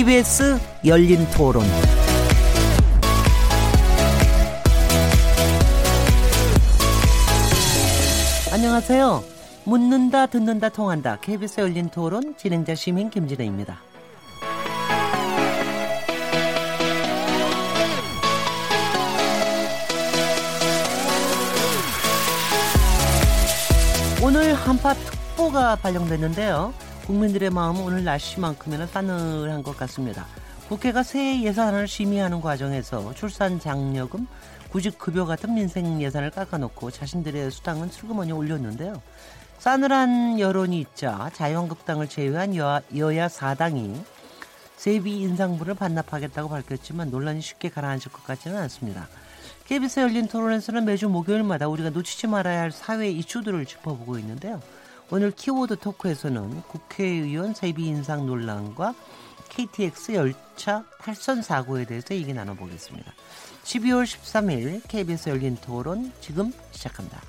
KBS 열린 토론. 안녕하세요. 묻는다, 듣는다, 통한다. KBS 열린 토론 진행자 시민 김진혜입니다. 오늘 한파 특보가 발령됐는데요. 국민들의 마음은 오늘 날씨만큼이나 싸늘한 것 같습니다. 국회가 새 예산을 심의하는 과정에서 출산 장려금, 구직급여 같은 민생 예산을 깎아놓고 자신들의 수당은 슬그머니 올렸는데요. 싸늘한 여론이 있자 자유한국당을 제외한 여야, 여야 4당이 세비 인상분을 반납하겠다고 밝혔지만 논란이 쉽게 가라앉을 것 같지는 않습니다. KBS 열린 토론에서는 매주 목요일마다 우리가 놓치지 말아야 할 사회 이슈들을 짚어보고 있는데요. 오늘 키워드 토크에서는 국회의원 세비 인상 논란과 KTX 열차 탈선 사고에 대해서 얘기 나눠보겠습니다. 12월 13일 KBS 열린 토론 지금 시작합니다.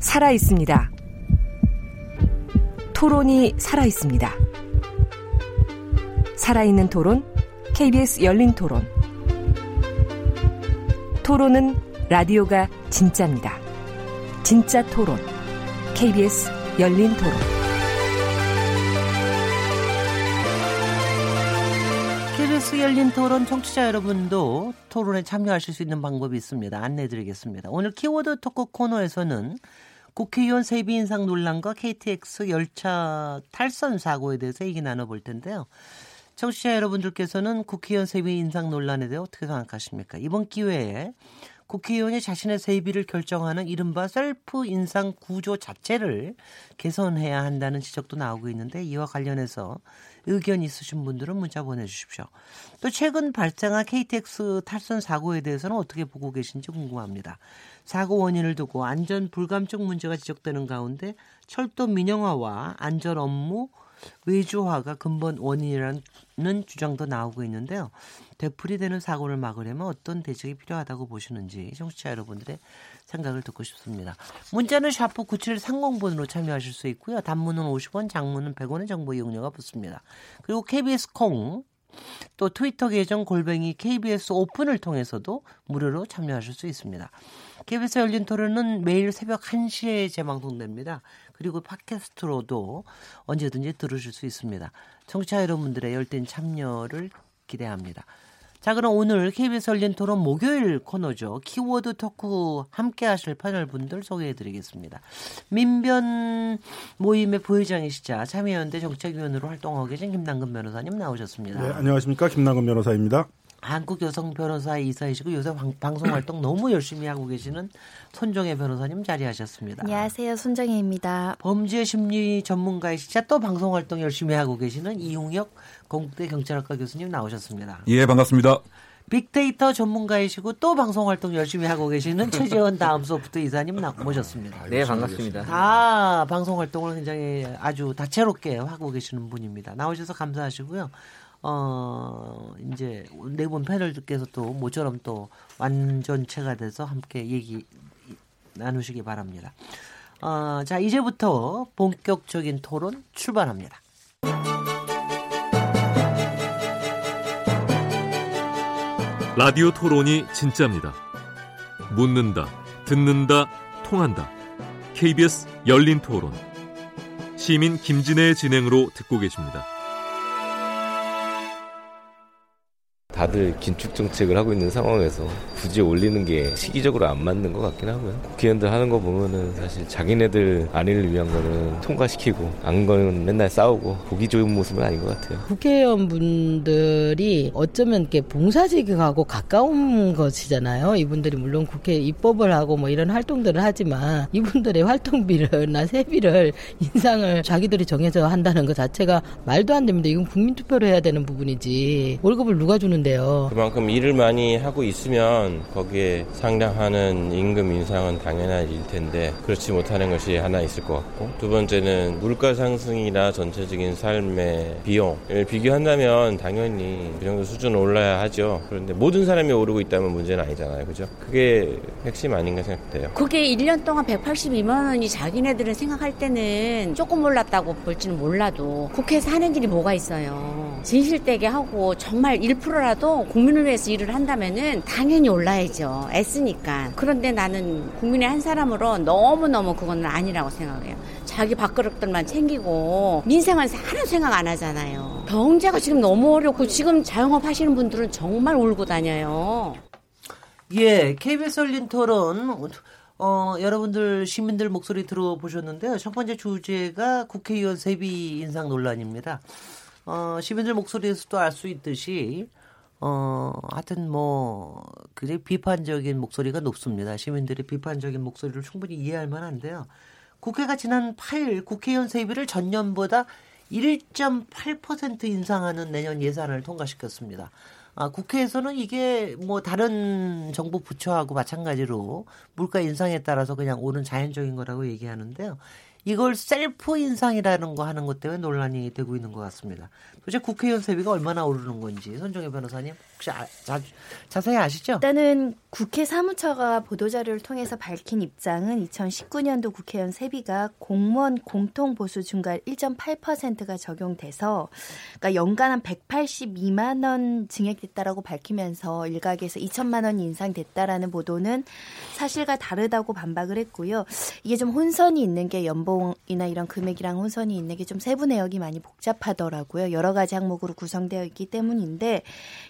살아 있습니다. 토론이 살아 있습니다. 살아있는 토론, KBS 열린 토론. 토론은 라디오가 진짜입니다. 진짜 토론, KBS 열린 토론. KBS 열린 토론 청취자 여러분도 토론에 참여하실 수 있는 방법이 있습니다. 안내 드리겠습니다. 오늘 키워드 토크 코너에서는 국회의원 세비 인상 논란과 KTX 열차 탈선 사고에 대해서 얘기 나눠볼 텐데요. 청취자 여러분들께서는 국회의원 세비 인상 논란에 대해 어떻게 생각하십니까? 이번 기회에 국회의원이 자신의 세비를 결정하는 이른바 셀프 인상 구조 자체를 개선해야 한다는 지적도 나오고 있는데 이와 관련해서 의견 있으신 분들은 문자 보내주십시오. 또 최근 발생한 KTX 탈선 사고에 대해서는 어떻게 보고 계신지 궁금합니다. 사고 원인을 두고 안전 불감증 문제가 지적되는 가운데 철도 민영화와 안전 업무 외주화가 근본 원인이라는 주장도 나오고 있는데요. 되풀이 되는 사고를 막으려면 어떤 대책이 필요하다고 보시는지 청취자 여러분들의 생각을 듣고 싶습니다. 문자는 샤프 9730번으로 참여하실 수 있고요. 단문은 50원, 장문은 100원의 정보 이용료가 붙습니다. 그리고 KBS 콩, 또 트위터 계정 골뱅이 KBS 오픈을 통해서도 무료로 참여하실 수 있습니다. KBS 열린 토론은 매일 새벽 1시에 재방송됩니다. 그리고 팟캐스트로도 언제든지 들으실 수 있습니다. 청취자 여러분들의 열띤 참여를 기대합니다. 자, 그럼 오늘 KBS 열린 토론 목요일 코너죠. 키워드 토크 함께 하실 패널 분들 소개해 드리겠습니다. 민변 모임의 부회장이시자 참여연대 정책위원으로 활동하고 계신 김남근 변호사님 나오셨습니다. 네, 안녕하십니까. 김남근 변호사입니다. 한국 여성 변호사 이사이시고 요새 방송 활동 너무 열심히 하고 계시는 손정혜 변호사님 자리하셨습니다. 안녕하세요. 손정혜입니다. 범죄 심리 전문가이시자 또 방송 활동 열심히 하고 계시는 이용혁 건국대 경찰학과 교수님 나오셨습니다. 예, 반갑습니다. 빅데이터 전문가이시고 또 방송 활동 열심히 하고 계시는 최재원 다음 소프트 이사님 모셨습니다. 네, 반갑습니다. 다 방송 활동을 굉장히 아주 다채롭게 하고 계시는 분입니다. 나오셔서 감사하시고요. 어, 이제 네분 패널들께서 또 모처럼 또 완전체가 돼서 함께 얘기 나누시기 바랍니다. 어, 자, 이제부터 본격적인 토론 출발합니다. 라디오 토론이 진짜입니다. 묻는다, 듣는다, 통한다. KBS 열린 토론. 시민 김진애의 진행으로 듣고 계십니다. 다들 긴축 정책을 하고 있는 상황에서 굳이 올리는 게 시기적으로 안 맞는 것 같긴 하고요. 국회의원들 하는 거 보면은 사실 자기네들 안위를 위한 거는 통과시키고 안 거는 맨날 싸우고 보기 좋은 모습은 아닌 것 같아요. 국회의원분들이 어쩌면 이렇게 봉사직하고 가까운 것이잖아요. 이분들이 물론 국회 입법을 하고 뭐 이런 활동들을 하지만 이분들의 활동비를나 세비를 인상을 자기들이 정해서 한다는 것 자체가 말도 안 됩니다. 이건 국민투표로 해야 되는 부분이지 월급을 누가 주는데 같아요. 그만큼 일을 많이 하고 있으면 거기에 상당하는 임금 인상은 당연한 일 텐데 그렇지 못하는 것이 하나 있을 것 같고 두 번째는 물가 상승이나 전체적인 삶의 비용을 비교한다면 당연히 그 정도 수준 올라야 하죠. 그런데 모든 사람이 오르고 있다면 문제는 아니잖아요. 그죠? 그게 핵심 아닌가 생각돼요. 그게 1년 동안 182만 원이 자기네들은 생각할 때는 조금 올랐다고 볼지는 몰라도 국회에서 하는 일이 뭐가 있어요. 진실되게 하고 정말 1%라도 국민을 위해서 일을 한다면은 당연히 올라야죠. 애쓰니까. 그런데 나는 국민의 한 사람으로 너무너무 그건 아니라고 생각해요. 자기 밥그릇들만 챙기고 민생은 하나 생각 안 하잖아요. 경제가 지금 너무 어렵고 지금 자영업 하시는 분들은 정말 울고 다녀요. 예, KBS 열린 토론 어, 여러분들 시민들 목소리 들어보셨는데요. 첫 번째 주제가 국회의원 세비 인상 논란입니다. 어, 시민들 목소리에서도 알 수 있듯이 어, 하여튼 뭐 그게 비판적인 목소리가 높습니다. 시민들의 비판적인 목소리를 충분히 이해할 만한데요. 국회가 지난 8일 국회의원 세비를 전년보다 1.8% 인상하는 내년 예산을 통과시켰습니다. 아, 국회에서는 이게 뭐 다른 정부 부처하고 마찬가지로 물가 인상에 따라서 그냥 오는 자연적인 거라고 얘기하는데요. 이걸 셀프 인상이라는 거 하는 것 때문에 논란이 되고 있는 것 같습니다. 도대체 국회의원 세비가 얼마나 오르는 건지 손정혜 변호사님 혹시 아, 자, 자세히 아시죠? 일단은 국회 사무처가 보도자료를 통해서 밝힌 입장은 2019년도 국회의원 세비가 공무원 공통 보수 중과 1.8%가 적용돼서 그러니까 연간 한 182만 원 증액됐다라고 밝히면서 일각에서 2천만 원 인상됐다라는 보도는 사실과 다르다고 반박을 했고요. 이게 좀 혼선이 있는 게 연 봉이나 이런 금액이랑 혼선이 있는 게 좀 세부 내역이 많이 복잡하더라고요. 여러 가지 항목으로 구성되어 있기 때문인데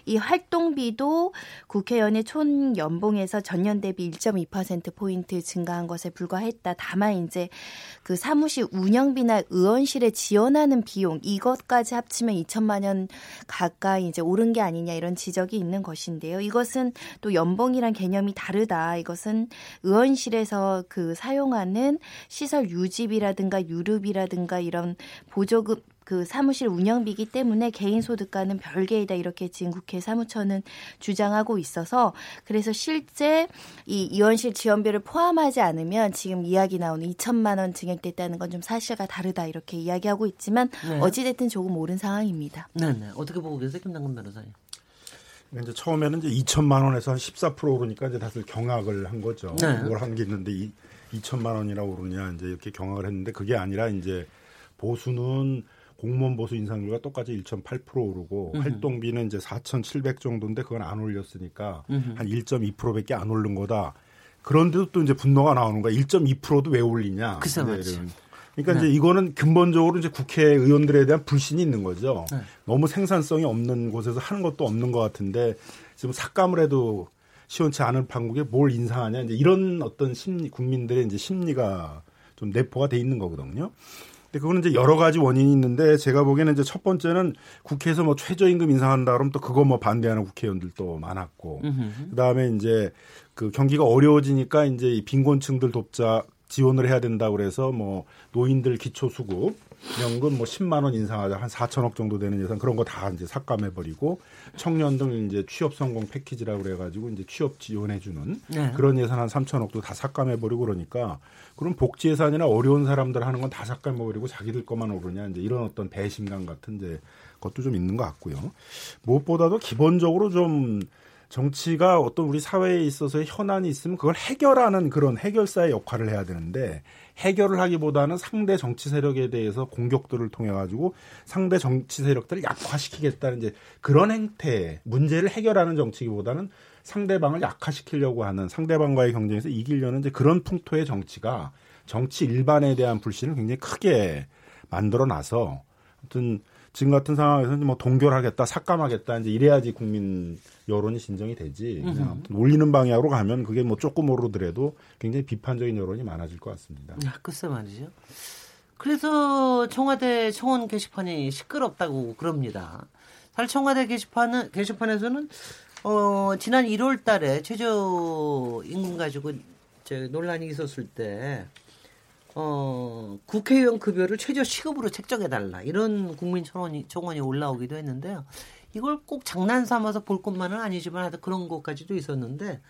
이 활동비도 국회의원의 총 연봉에서 전년 대비 1.2% 포인트 증가한 것에 불과했다. 다만 이제 그 사무실 운영비나 의원실에 지원하는 비용 이것까지 합치면 2천만 원 가까이 이제 오른 게 아니냐 이런 지적이 있는 것인데요. 이것은 또 연봉이란 개념이 다르다. 이것은 의원실에서 그 사용하는 시설 유지비 라든가 유류비라든가 이런 보조금 그 사무실 운영비기 때문에 개인 소득과는 별개이다 이렇게 지금 국회 사무처는 주장하고 있어서 그래서 실제 이 의원실 지원비를 포함하지 않으면 지금 이야기 나오는 2천만 원 증액됐다는 건 좀 사실과 다르다 이렇게 이야기하고 있지만 네. 어찌됐든 조금 오른 상황입니다. 네, 네. 어떻게 보고 계세요, 김남근 변호사님? 이제 처음에는 이제 2천만 원에서 한 14% 오르니까 이제 다들 경악을 한 거죠. 네. 그걸 한 게 있는데 이 2천만 원이나 오르냐 이제 이렇게 경악을 했는데 그게 아니라 이제 보수는 공무원 보수 인상률과 똑같이 1.8% 오르고 음흠. 활동비는 이제 4,700 정도인데 그건 안 올렸으니까 음흠. 한 1.2%밖에 안 오른 거다. 그런데도 또 이제 분노가 나오는 거야. 1.2%도 왜 올리냐. 그쵸, 네, 그러니까 네. 이제 이거는 근본적으로 이제 국회의원들에 대한 불신이 있는 거죠. 네. 너무 생산성이 없는 곳에서 하는 것도 없는 것 같은데 지금 삭감을 해도 시원치 않은 판국에 뭘 인상하냐. 이제 이런 어떤 심리 국민들의 이제 심리가 좀 내포가 돼 있는 거거든요. 근데 그거는 이제 여러 가지 원인이 있는데 제가 보기에는 이제 첫 번째는 국회에서 뭐 최저임금 인상한다 그러면 또 그거 뭐 반대하는 국회의원들도 많았고. 그다음에 이제 그 경기가 어려워지니까 이제 이 빈곤층들 돕자 지원을 해야 된다고 그래서 뭐 노인들 기초 수급 연금 뭐 10만 원 인상하자 한 4천억 정도 되는 예산 그런 거 다 이제 삭감해 버리고 청년들 이제 취업 성공 패키지라고 그래 가지고 이제 취업 지원해 주는 네. 그런 예산 한 3천억도 다 삭감해 버리고 그러니까 그럼 복지 예산이나 어려운 사람들 하는 건 다 삭감해 버리고 자기들 것만 오르냐 이제 이런 어떤 배신감 같은 이제 것도 좀 있는 것 같고요. 무엇보다도 기본적으로 좀 정치가 어떤 우리 사회에 있어서의 현안이 있으면 그걸 해결하는 그런 해결사의 역할을 해야 되는데 해결을 하기보다는 상대 정치 세력에 대해서 공격들을 통해 가지고 상대 정치 세력들을 약화시키겠다는 이제 그런 행태 문제를 해결하는 정치기보다는 상대방을 약화시키려고 하는 상대방과의 경쟁에서 이기려는 이제 그런 풍토의 정치가 정치 일반에 대한 불신을 굉장히 크게 만들어 놔서 아무튼 지금 같은 상황에서는 뭐 동결하겠다, 삭감하겠다 이제 이래야지 국민 여론이 진정이 되지. 그냥 올리는 방향으로 가면 그게 뭐 조금 오르더라도 굉장히 비판적인 여론이 많아질 것 같습니다. 야, 글쎄 말이죠. 그래서 청와대 청원 게시판이 시끄럽다고 그럽니다. 사실 청와대 게시판은 게시판에서는 어, 지난 1월 달에 최저 임금 가지고 논란이 있었을 때 어, 국회의원 급여를 최저 시급으로 책정해달라. 이런 국민 청원이, 청원이 올라오기도 했는데요. 이걸 꼭 장난 삼아서 볼 것만은 아니지만 하여튼 그런 것까지도 있었는데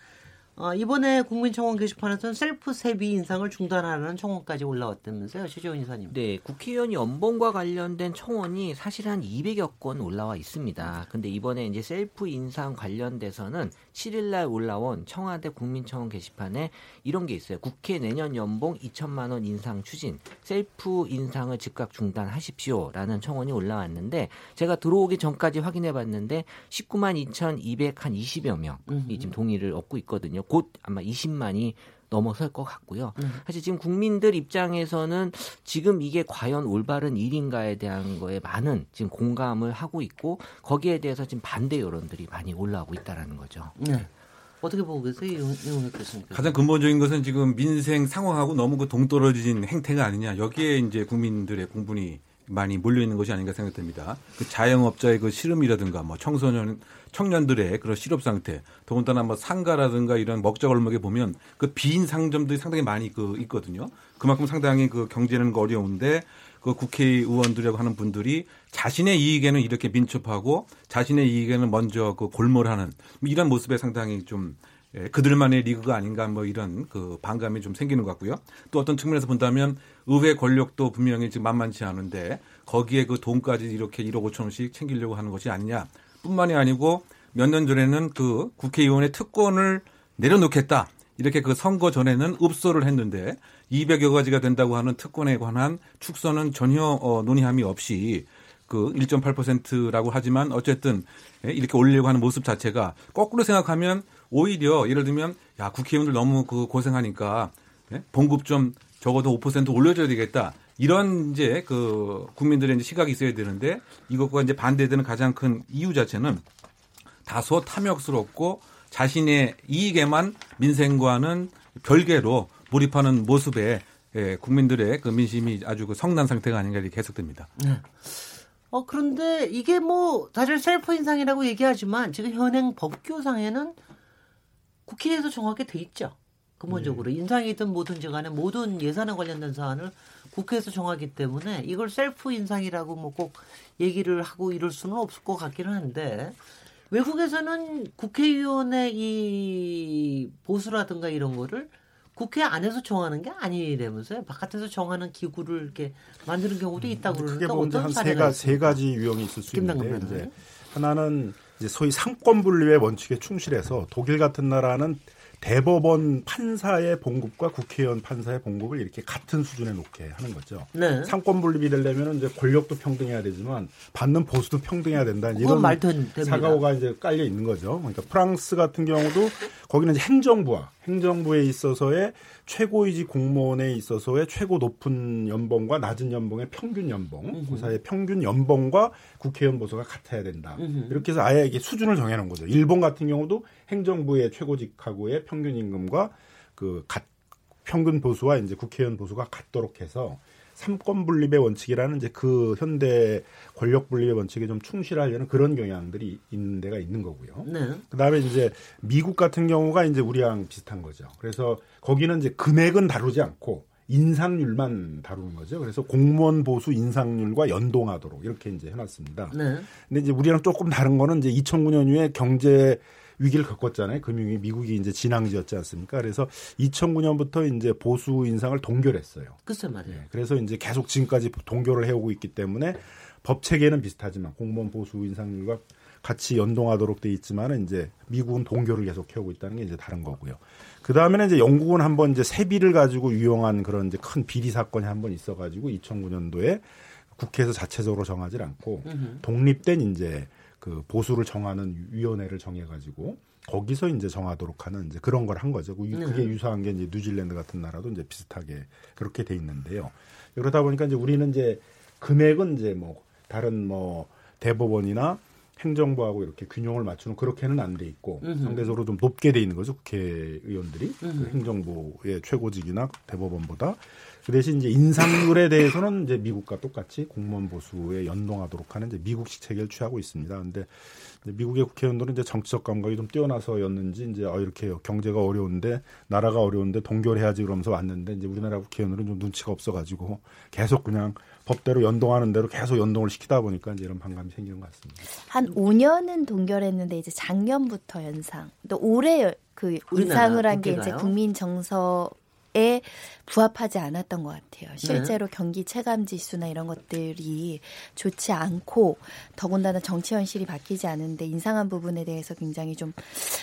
어, 이번에 국민청원 게시판에서는 셀프 세비 인상을 중단하라는 청원까지 올라왔다면서요, 최재원 이사님. 네, 국회의원 연봉과 관련된 청원이 사실 한 200여 건 올라와 있습니다. 근데 이번에 이제 셀프 인상 관련돼서는 7일 날 올라온 청와대 국민청원 게시판에 이런 게 있어요. 국회 내년 연봉 2천만 원 인상 추진, 셀프 인상을 즉각 중단하십시오라는 청원이 올라왔는데 제가 들어오기 전까지 확인해 봤는데 19만 2,200 한 20여 명이 지금 동의를 얻고 있거든요. 곧 아마 20만이 넘어설 것 같고요. 음. 사실 지금 국민들 입장에서는 지금 이게 과연 올바른 일인가에 대한 거에 많은 지금 공감을 하고 있고 거기에 대해서 지금 반대 여론들이 많이 올라오고 있다라는 거죠. 네. 어떻게 보고 계세요, 이용혁 교수님? 가장 근본적인 것은 지금 민생 상황하고 너무 그 동떨어진 행태가 아니냐. 여기에 이제 국민들의 공분이 많이 몰려 있는 것이 아닌가 생각됩니다. 그 자영업자의 그 실험이라든가 뭐 청소년 청년들의 그런 실업 상태, 더군다나 뭐 상가라든가 이런 먹자 골목에 보면 그 빈 상점들이 상당히 많이 그 있거든요. 그만큼 상당히 그 경제는 어려운데 그 국회의원들이라고 하는 분들이 자신의 이익에는 이렇게 민첩하고 자신의 이익에는 먼저 그 골몰하는 뭐 이런 모습에 상당히 좀 예, 그들만의 리그가 아닌가 뭐 이런 그 반감이 좀 생기는 것 같고요. 또 어떤 측면에서 본다면 의회 권력도 분명히 지금 만만치 않은데 거기에 그 돈까지 이렇게 1억 5천 원씩 챙기려고 하는 것이 아니냐. 뿐만이 아니고 몇 년 전에는 그 국회의원의 특권을 내려놓겠다. 이렇게 그 선거 전에는 읍소를 했는데 200여 가지가 된다고 하는 특권에 관한 축소는 전혀 어, 논의함이 없이 그 1.8%라고 하지만 어쨌든 예, 이렇게 올리려고 하는 모습 자체가 거꾸로 생각하면 오히려 예를 들면 야 국회의원들 너무 그 고생하니까 예? 봉급 좀 적어도 5% 올려줘야 되겠다. 이런 이제 그 국민들의 이제 시각이 있어야 되는데 이것과 이제 반대되는 가장 큰 이유 자체는 다소 탐욕스럽고 자신의 이익에만 민생과는 별개로 몰입하는 모습에 예, 국민들의 그 민심이 아주 그 성난 상태가 아닌가 이렇게 해석됩니다. 네. 어, 그런데 이게 뭐, 다들 셀프 인상이라고 얘기하지만 지금 현행 법규상에는 국회에서 정하게 돼 있죠. 근본적으로. 네. 인상이든 뭐든지 간에 모든 예산에 관련된 사안을 국회에서 정하기 때문에 이걸 셀프 인상이라고 뭐 꼭 얘기를 하고 이럴 수는 없을 것 같기는 한데 외국에서는 국회의원의 이 보수라든가 이런 거를 국회 안에서 정하는 게 아니라면서요. 바깥에서 정하는 기구를 이렇게 만드는 경우도 있다고 크게 그러니까 어떤 사례가 세? 가지 유형이 있을 수 있는데 하나는 이제 소위 상권 분립의 원칙에 충실해서 독일 같은 나라는 대법원 판사의 봉급과 국회의원 판사의 봉급을 이렇게 같은 수준에 놓게 하는 거죠. 네. 상권 분립이 되려면 이제 권력도 평등해야 되지만 받는 보수도 평등해야 된다. 이런. 사고가 이제 깔려 있는 거죠. 그러니까 프랑스 같은 경우도 거기는 행정부와 행정부에 있어서의 최고위직 공무원에 있어서의 최고 높은 연봉과 낮은 연봉의 평균 연봉, 그 사이의 평균 연봉과 국회의원 보수가 같아야 된다. 이렇게 해서 아예 이게 수준을 정해놓은 거죠. 일본 같은 경우도 행정부의 최고직하고의 평균 임금과 그 같, 평균 보수와 이제 국회의원 보수가 같도록 해서 삼권 분립의 원칙이라는 이제 그 현대 권력 분립의 원칙에 좀 충실하려는 그런 경향들이 있는 데가 있는 거고요. 네. 그다음에 이제 미국 같은 경우가 이제 우리랑 비슷한 거죠. 그래서 거기는 이제 금액은 다루지 않고 인상률만 다루는 거죠. 그래서 공무원 보수 인상률과 연동하도록 이렇게 이제 해놨습니다. 네. 근데 이제 우리랑 조금 다른 거는 이제 2009년 이후에 경제 위기를 겪었잖아요. 금융위 미국이 이제 진앙지였지 않습니까? 그래서 2009년부터 이제 보수 인상을 동결했어요. 글쎄 말이에요. 예, 그래서 이제 계속 지금까지 동결을 해오고 있기 때문에 법 체계는 비슷하지만 공무원 보수 인상률과 같이 연동하도록 돼 있지만은 이제 미국은 동결을 계속 해오고 있다는 게 이제 다른 거고요. 그 다음에는 이제 영국은 한번 이제 세비를 가지고 유용한 그런 이제 큰 비리 사건이 한 번 있어가지고 2009년도에 국회에서 자체적으로 정하지 않고 독립된 이제 그 보수를 정하는 위원회를 정해가지고 거기서 이제 정하도록 하는 이제 그런 걸 한 거죠. 그- 그게 유사한 게 이제 뉴질랜드 같은 나라도 이제 비슷하게 그렇게 돼 있는데요. 그러다 보니까 이제 우리는 이제 금액은 이제 뭐 다른 뭐 대법원이나 행정부하고 이렇게 균형을 맞추는 그렇게는 안 돼 있고 상대적으로 좀 높게 돼 있는 거죠 국회의원들이. 그 행정부의 최고직이나 대법원보다. 그 대신 이제 인상률에 대해서는 이제 미국과 똑같이 공무원 보수에 연동하도록 하는 이제 미국식 체계를 취하고 있습니다. 근데 미국의 국회의원들은 이제 정치적 감각이 좀 뛰어나서였는지 이제 어 이렇게 경제가 어려운데 나라가 어려운데 동결해야지 그러면서 왔는데 이제 우리나라 국회의원들은 좀 눈치가 없어가지고 계속 그냥 법대로 연동하는 대로 계속 연동을 시키다 보니까 이제 이런 반감이 생기는 것 같습니다. 한 5년은 동결했는데 이제 작년부터 연상. 또 올해 그 인상을 한 게 이제? 국민 정서 에 부합하지 않았던 것 네. 같아요. 실제로 경기 체감 지수나 이런 것들이 좋지 않고 더군다나 정치 현실이 바뀌지 않은데 인상한 부분에 대해서 굉장히 좀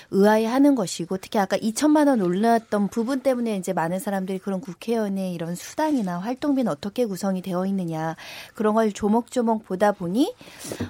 의아해하는 것이고 특히 아까 2천만 원 올랐던 부분 때문에 이제 많은 사람들이 그런 국회의원의 이런 수당이나 활동비는 어떻게 구성이 되어 있느냐 그런 걸 조목조목 보다 보니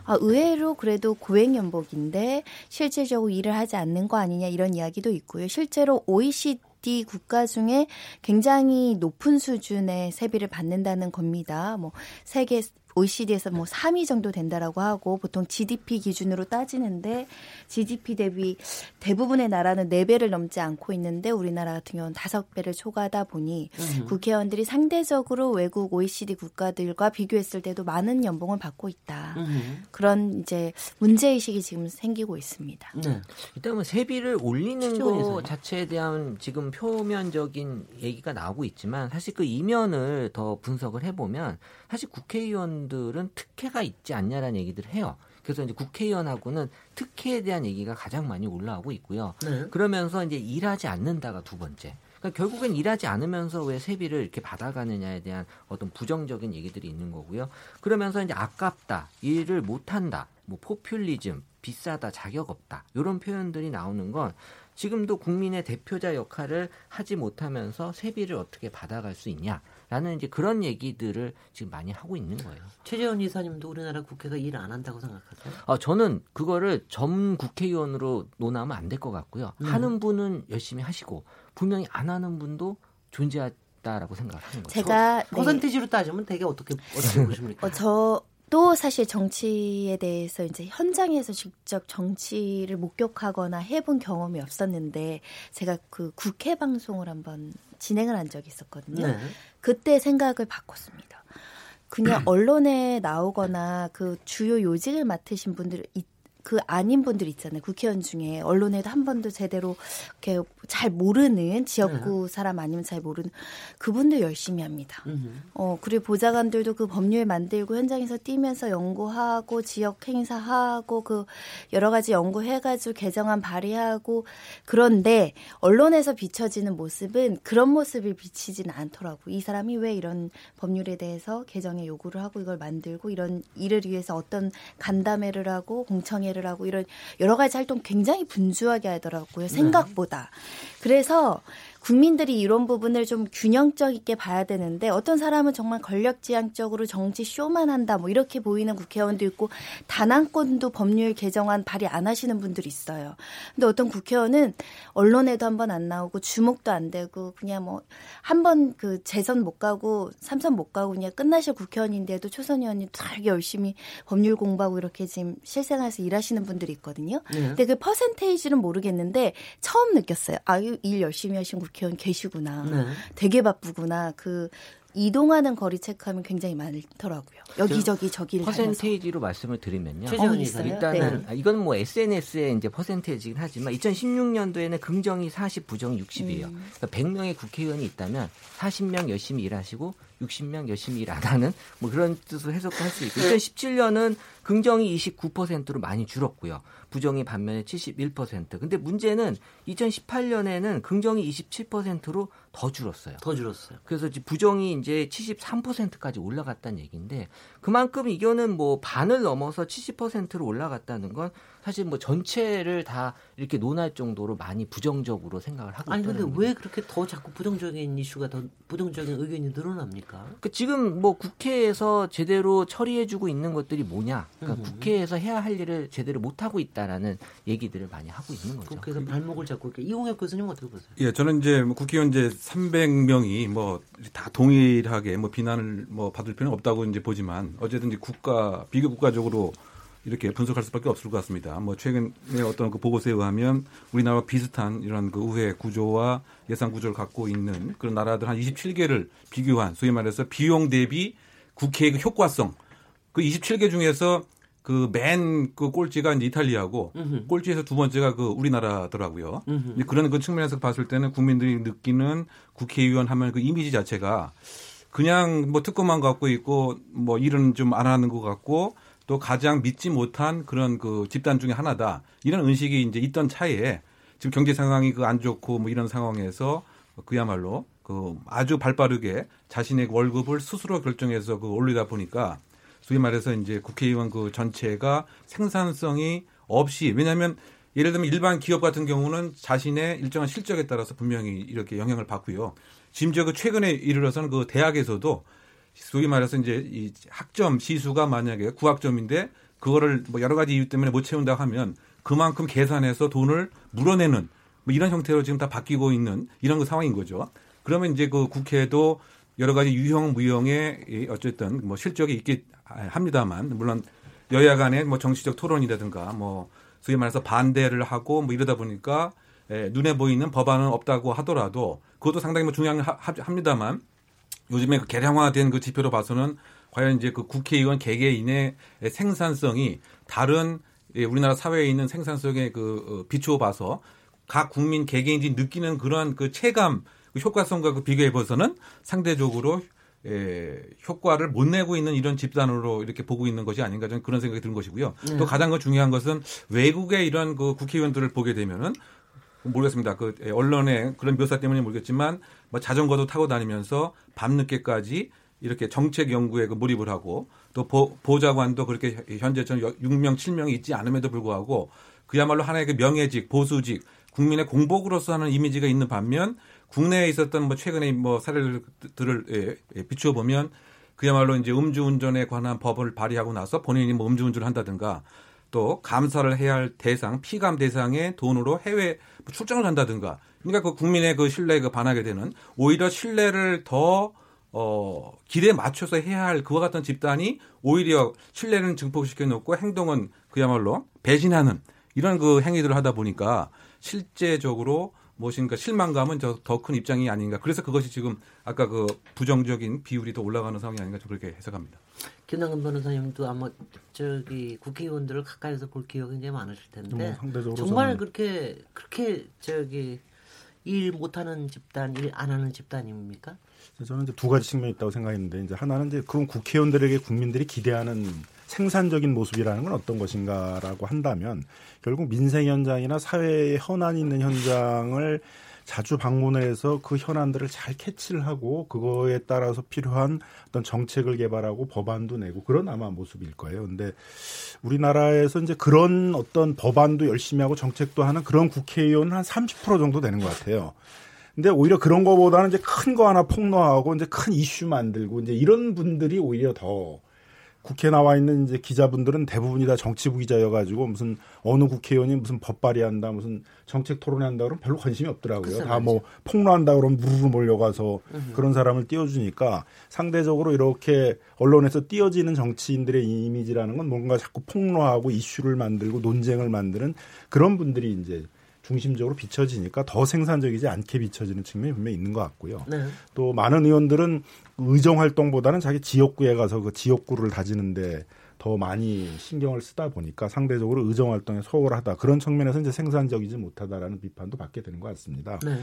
아, 의외로 그래도 고액연복인데 실질적으로 일을 하지 않는 거 아니냐 이런 이야기도 있고요. 실제로 OECD 국가 중에 굉장히 높은 수준의 세비를 받는다는 겁니다. 뭐 세계 OECD에서 뭐 3위 정도 된다라고 하고 보통 GDP 기준으로 따지는데 GDP 대비 대부분의 나라는 4배를 넘지 않고 있는데 우리나라 같은 경우는 5배를 초과하다 보니 국회의원들이 상대적으로 외국 OECD 국가들과 비교했을 때도 많은 연봉을 받고 있다. 음. 그런 이제 문제 의식이 지금 생기고 있습니다. 네. 일단 뭐 세비를 올리는? 거 자체에 대한 지금 표면적인 얘기가 나오고 있지만 사실 그 이면을 더 분석을 해 보면 사실 국회의원 들은 특혜가 있지 않냐라는 얘기들을 해요. 그래서 이제 국회의원하고는 특혜에 대한 얘기가 가장 많이 올라오고 있고요. 네. 그러면서 이제 일하지 않는다가 두 번째. 그러니까 결국엔 일하지 않으면서 왜 세비를 이렇게 받아가느냐에 대한 어떤 부정적인 얘기들이 있는 거고요. 그러면서 이제 아깝다, 일을 못한다, 뭐 포퓰리즘, 비싸다, 자격 없다 이런 표현들이 나오는 건 지금도 국민의 대표자 역할을 하지 못하면서 세비를 어떻게 받아갈 수 있냐 라는 이제 그런 얘기들을 지금 많이 하고 있는 거예요. 최재원 이사님도 우리나라 국회가 일 안 한다고 생각하세요? 어, 저는 그거를 전 국회의원으로 논하면 안 될 것 같고요. 음. 하는 분은 열심히 하시고 분명히 안 하는 분도 존재하 다라고 생각하는 거죠. 제가 네. 퍼센티지로 따지면 되게 어떻게 어떻게 보십니까? 어, 저 도 사실 정치에 대해서 이제 현장에서 직접 정치를 목격하거나 해본 경험이 없었는데 제가 그 국회 방송을 한번 진행을 한 적이 있었거든요. 네. 그때 생각을 바꿨습니다. 그냥 언론에 나오거나 그 주요 요직을 맡으신 분들 있- 그 아닌 분들 있잖아요. 국회의원 중에 언론에도 한 번도 제대로 이렇게 잘 모르는 지역구 사람 아니면 잘 모르는 그분들 열심히 합니다. 음. 어, 그리고 보좌관들도 그 법률 만들고 현장에서 뛰면서 연구하고 지역 행사하고 그 여러 가지 연구해가지고 개정안 발의하고 그런데 언론에서 비춰지는 모습은 그런 모습을 비치지는 않더라고. 이 사람이 왜 이런 법률에 대해서 개정에 요구를 하고 이걸 만들고 이런 일을 위해서 어떤 간담회를 하고 공청회 를 하고 이런 여러 가지 활동 굉장히 분주하게 하더라고요. 생각보다. 그래서 국민들이 이런 부분을 좀 균형적 있게 봐야 되는데 어떤 사람은 정말 권력지향적으로 정치 쇼만 한다 뭐 이렇게 보이는 국회의원도 있고 단한 건도 법률 개정안 발의 안 하시는 분들이 있어요. 근데 어떤 국회의원은 언론에도 한 번 안 나오고 주목도 안 되고 그냥 뭐 한 번 그 재선 못 가고 삼선 못 가고 그냥 끝나실 국회의원인데도 초선 의원님 되게 열심히 법률 공부하고 이렇게 지금 실생활에서 일하시는 분들이 있거든요. 네. 근데 그 퍼센테이지는 모르겠는데 처음 느꼈어요. 아 유일 열심히 하신 국회의원 계시구나. 네. 되게 바쁘구나. 그 이동하는 거리 체크하면 굉장히 많더라고요. 여기저기 저기를 다녀서. 퍼센테이지로 말씀을 드리면요. 어? 일단은 네. 아, 이건 뭐 SNS의 이제 퍼센테이지긴 하지만 2016년도에는 긍정이 40, 부정이 60이에요. 음. 그러니까 100명의 국회의원이 있다면 40명 열심히 일하시고 60명 열심히 일 안 하는 뭐 그런 뜻으로 해석도 할 수 있고 2017년은 긍정이 29%로 많이 줄었고요. 부정이 반면에 71%. 근데 문제는 2018년에는 긍정이 27%로 더 줄었어요. 더 줄었어요. 그래서 이제 부정이 이제 73%까지 올라갔다는 얘기인데 그만큼 이거는 뭐 반을 넘어서 70%로 올라갔다는 건 사실 뭐 전체를 다 이렇게 논할 정도로 많이 부정적으로 생각을 하고 아니 근데. 왜 그렇게 더 자꾸 부정적인 이슈가 더 부정적인 의견이 늘어납니까? 그 지금 뭐 국회에서 제대로 처리해주고 있는 것들이 뭐냐? 그러니까 음. 국회에서 해야 할 일을 제대로 못 하고 있다라는 얘기들을 많이 하고 있는 거죠. 국회에서 발목을 잡고 이렇게 이용혁 교수님 어떻게 보세요? 예, 저는 이제 뭐 국회의원 이제 300명이 뭐 다 동일하게 뭐 비난을 뭐 받을 필요는 없다고 이제 보지만 어쨌든 이제 국가 비교 국가적으로 이렇게 분석할 수밖에 없을 것 같습니다. 뭐 최근에 어떤 그 보고서에 의하면 우리나라와 비슷한 이런 그 의회 구조와 예산 구조를 갖고 있는 그런 나라들 한 27개를 비교한 소위 말해서 비용 대비 국회의 그 효과성 그 27개 중에서 그 맨그 꼴찌가 이제 이탈리아고 음흠. 꼴찌에서 두 번째가 그 우리나라더라고요. 이제 그런 그 측면에서 봤을 때는 국민들이 느끼는 국회의원 하면 그 이미지 자체가 그냥 뭐 특권만 갖고 있고 뭐 일은 좀 안 하는 것 같고 또 가장 믿지 못한 그런 그 집단 중에 하나다. 이런 의식이 이제 있던 차에 지금 경제 상황이 그 안 좋고 뭐 이런 상황에서 그야말로 그 아주 발빠르게 자신의 월급을 스스로 결정해서 그 올리다 보니까 소위 말해서 이제 국회의원 그 전체가 생산성이 없이 왜냐하면 예를 들면 일반 기업 같은 경우는 자신의 일정한 실적에 따라서 분명히 이렇게 영향을 받고요. 심지어 그 최근에 이르러서는 그 대학에서도 소위 말해서 이제 이 학점 시수가 만약에 9학점인데 그거를 뭐 여러 가지 이유 때문에 못 채운다 하면 그만큼 계산해서 돈을 물어내는 뭐 이런 형태로 지금 다 바뀌고 있는 이런 그 상황인 거죠. 그러면 이제 그 국회도 여러 가지 유형 무형의 어쨌든 뭐 실적이 있긴 합니다만 물론 여야 간의 뭐 정치적 토론이라든가 뭐 소위 말해서 반대를 하고 뭐 이러다 보니까 에, 눈에 보이는 법안은 없다고 하더라도 그것도 상당히 뭐 중요합니다만 요즘에 그 개량화된 그 지표로 봐서는 과연 이제 그 국회의원 개개인의 생산성이 다른 예, 우리나라 사회에 있는 생산성에 그 어, 비추어 봐서 각 국민 개개인이 느끼는 그러한 그 체감 그 효과성과 그 비교해 봐서는 상대적으로 에, 효과를 못 내고 있는 이런 집단으로 이렇게 보고 있는 것이 아닌가 저는 그런 생각이 드는 것이고요. 네. 또 가장 중요한 것은 외국의 이런 그 국회의원들을 보게 되면은 모르겠습니다. 그 언론의 그런 묘사 때문에 모르겠지만 뭐 자전거도 타고 다니면서 밤늦게까지 이렇게 정책 연구에 그 몰입을 하고 또 보, 보좌관도 그렇게 현재처럼 6명, 7명이 있지 않음에도 불구하고 그야말로 하나의 그 명예직, 보수직, 국민의 공복으로서 하는 이미지가 있는 반면 국내에 있었던 뭐 최근에 뭐 사례들을 예, 예, 비추어 보면 그야말로 이제 음주운전에 관한 법을 발의하고 나서 본인이 뭐 음주운전을 한다든가 또 감사를 해야 할 대상, 피감 대상의 돈으로 해외 출장을 한다든가. 그러니까 그 국민의 그 신뢰에 그 반하게 되는 오히려 신뢰를 더 어, 길에 맞춰서 해야 할 그와 같은 집단이 오히려 신뢰는 증폭시켜 놓고 행동은 그야말로 배신하는 이런 그 행위들을 하다 보니까 실제적으로 무엇인가 실망감은 더 큰 입장이 아닌가. 그래서 그것이 지금 아까 그 부정적인 비율이 더 올라가는 상황이 아닌가 좀 그렇게 해석합니다. 김남근 변호사님도 아마 저기 국회의원들을 가까이서 볼 기억이 굉장히 많으실 텐데 뭐 정말 그렇게 그렇게 저기 일 못하는 집단, 일 안 하는 집단입니까? 저는 이제 두 가지 측면이 있다고 생각했는데 이제 하나는 이제 그런 국회의원들에게 국민들이 기대하는 생산적인 모습이라는 건 어떤 것인가라고 한다면 결국 민생 현장이나 사회에 현안이 있는 현장을 자주 방문해서 그 현안들을 잘 캐치를 하고 그거에 따라서 필요한 어떤 정책을 개발하고 법안도 내고 그런 아마 모습일 거예요. 근데 우리나라에서 이제 그런 어떤 법안도 열심히 하고 정책도 하는 그런 국회의원은 한 30% 정도 되는 것 같아요. 근데 오히려 그런 거보다는 이제 큰 거 하나 폭로하고 이제 큰 이슈 만들고 이제 이런 분들이 오히려 더 국회 나와 있는 이제 기자분들은 대부분이 다 정치부 기자여가지고 무슨 어느 국회의원이 무슨 법 발의한다 무슨 정책 토론한다 그러면 별로 관심이 없더라고요. 다 뭐 폭로한다 그러면 무르르 몰려가서 으흠. 그런 사람을 띄워주니까 상대적으로 이렇게 언론에서 띄워지는 정치인들의 이미지라는 건 뭔가 자꾸 폭로하고 이슈를 만들고 논쟁을 만드는 그런 분들이 이제 중심적으로 비춰지니까 더 생산적이지 않게 비춰지는 측면이 분명히 있는 것 같고요. 네. 또 많은 의원들은 의정 활동보다는 자기 지역구에 가서 그 지역구를 다지는데 더 많이 신경을 쓰다 보니까 상대적으로 의정 활동에 소홀하다 그런 측면에서 이제 생산적이지 못하다라는 비판도 받게 되는 것 같습니다. 네.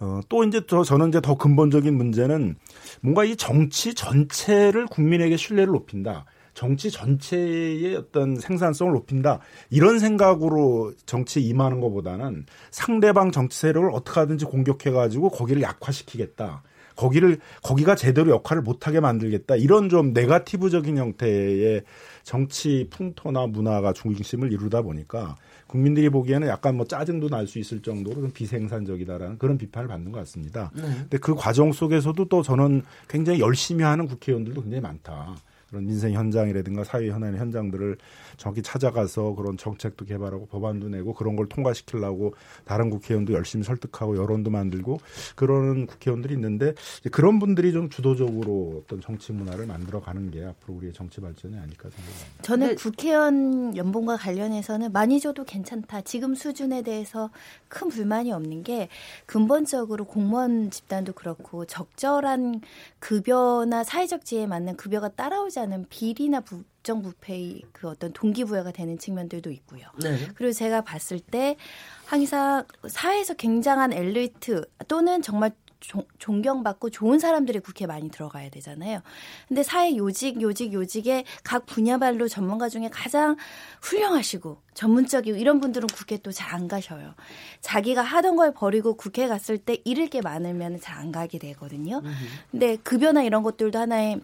어, 또 이제 저 저는 이제 더 근본적인 문제는 뭔가 이 정치 전체를 국민에게 신뢰를 높인다. 정치 전체의 어떤 생산성을 높인다 이런 생각으로 정치에 임하는 것보다는 상대방 정치 세력을 어떻게 하든지 공격해 가지고 거기를 약화시키겠다. 거기를 거기가 제대로 역할을 못하게 만들겠다 이런 좀 네가티브적인 형태의 정치 풍토나 문화가 중심을 이루다 보니까 국민들이 보기에는 약간 뭐 짜증도 날 수 있을 정도로 좀 비생산적이다라는 그런 비판을 받는 것 같습니다. 네. 근데 그 과정 속에서도 또 저는 굉장히 열심히 하는 국회의원들도 굉장히 많다. 그런 민생 현장이라든가 사회 현안의 현장들을 정확히 찾아가서 그런 정책도 개발하고 법안도 내고 그런 걸 통과시키려고 다른 국회의원도 열심히 설득하고 여론도 만들고 그러는 국회의원들이 있는데 그런 분들이 좀 주도적으로 어떤 정치 문화를 만들어가는 게 앞으로 우리의 정치 발전이 아닐까 생각합니다. 저는 국회의원 연봉과 관련해서는 많이 줘도 괜찮다. 지금 수준에 대해서 큰 불만이 없는 게 근본적으로 공무원 집단도 그렇고 적절한 급여나 사회적 지혜에 맞는 급여가 따라오지 않은 비리나 부, 부정부패의 그 어떤 동기부여가 되는 측면들도 있고요. 네. 그리고 제가 봤을 때 항상 사회에서 굉장한 엘리트 또는 정말 조, 존경받고 좋은 사람들이 국회에 많이 들어가야 되잖아요. 근데 사회 요직, 요직, 요직의 각 분야별로 전문가 중에 가장 훌륭하시고 전문적이고 이런 분들은 국회 또 잘 안 가셔요. 자기가 하던 걸 버리고 국회 갔을 때 잃을 게 많으면 잘 안 가게 되거든요. 근데 급여나 이런 것들도 하나의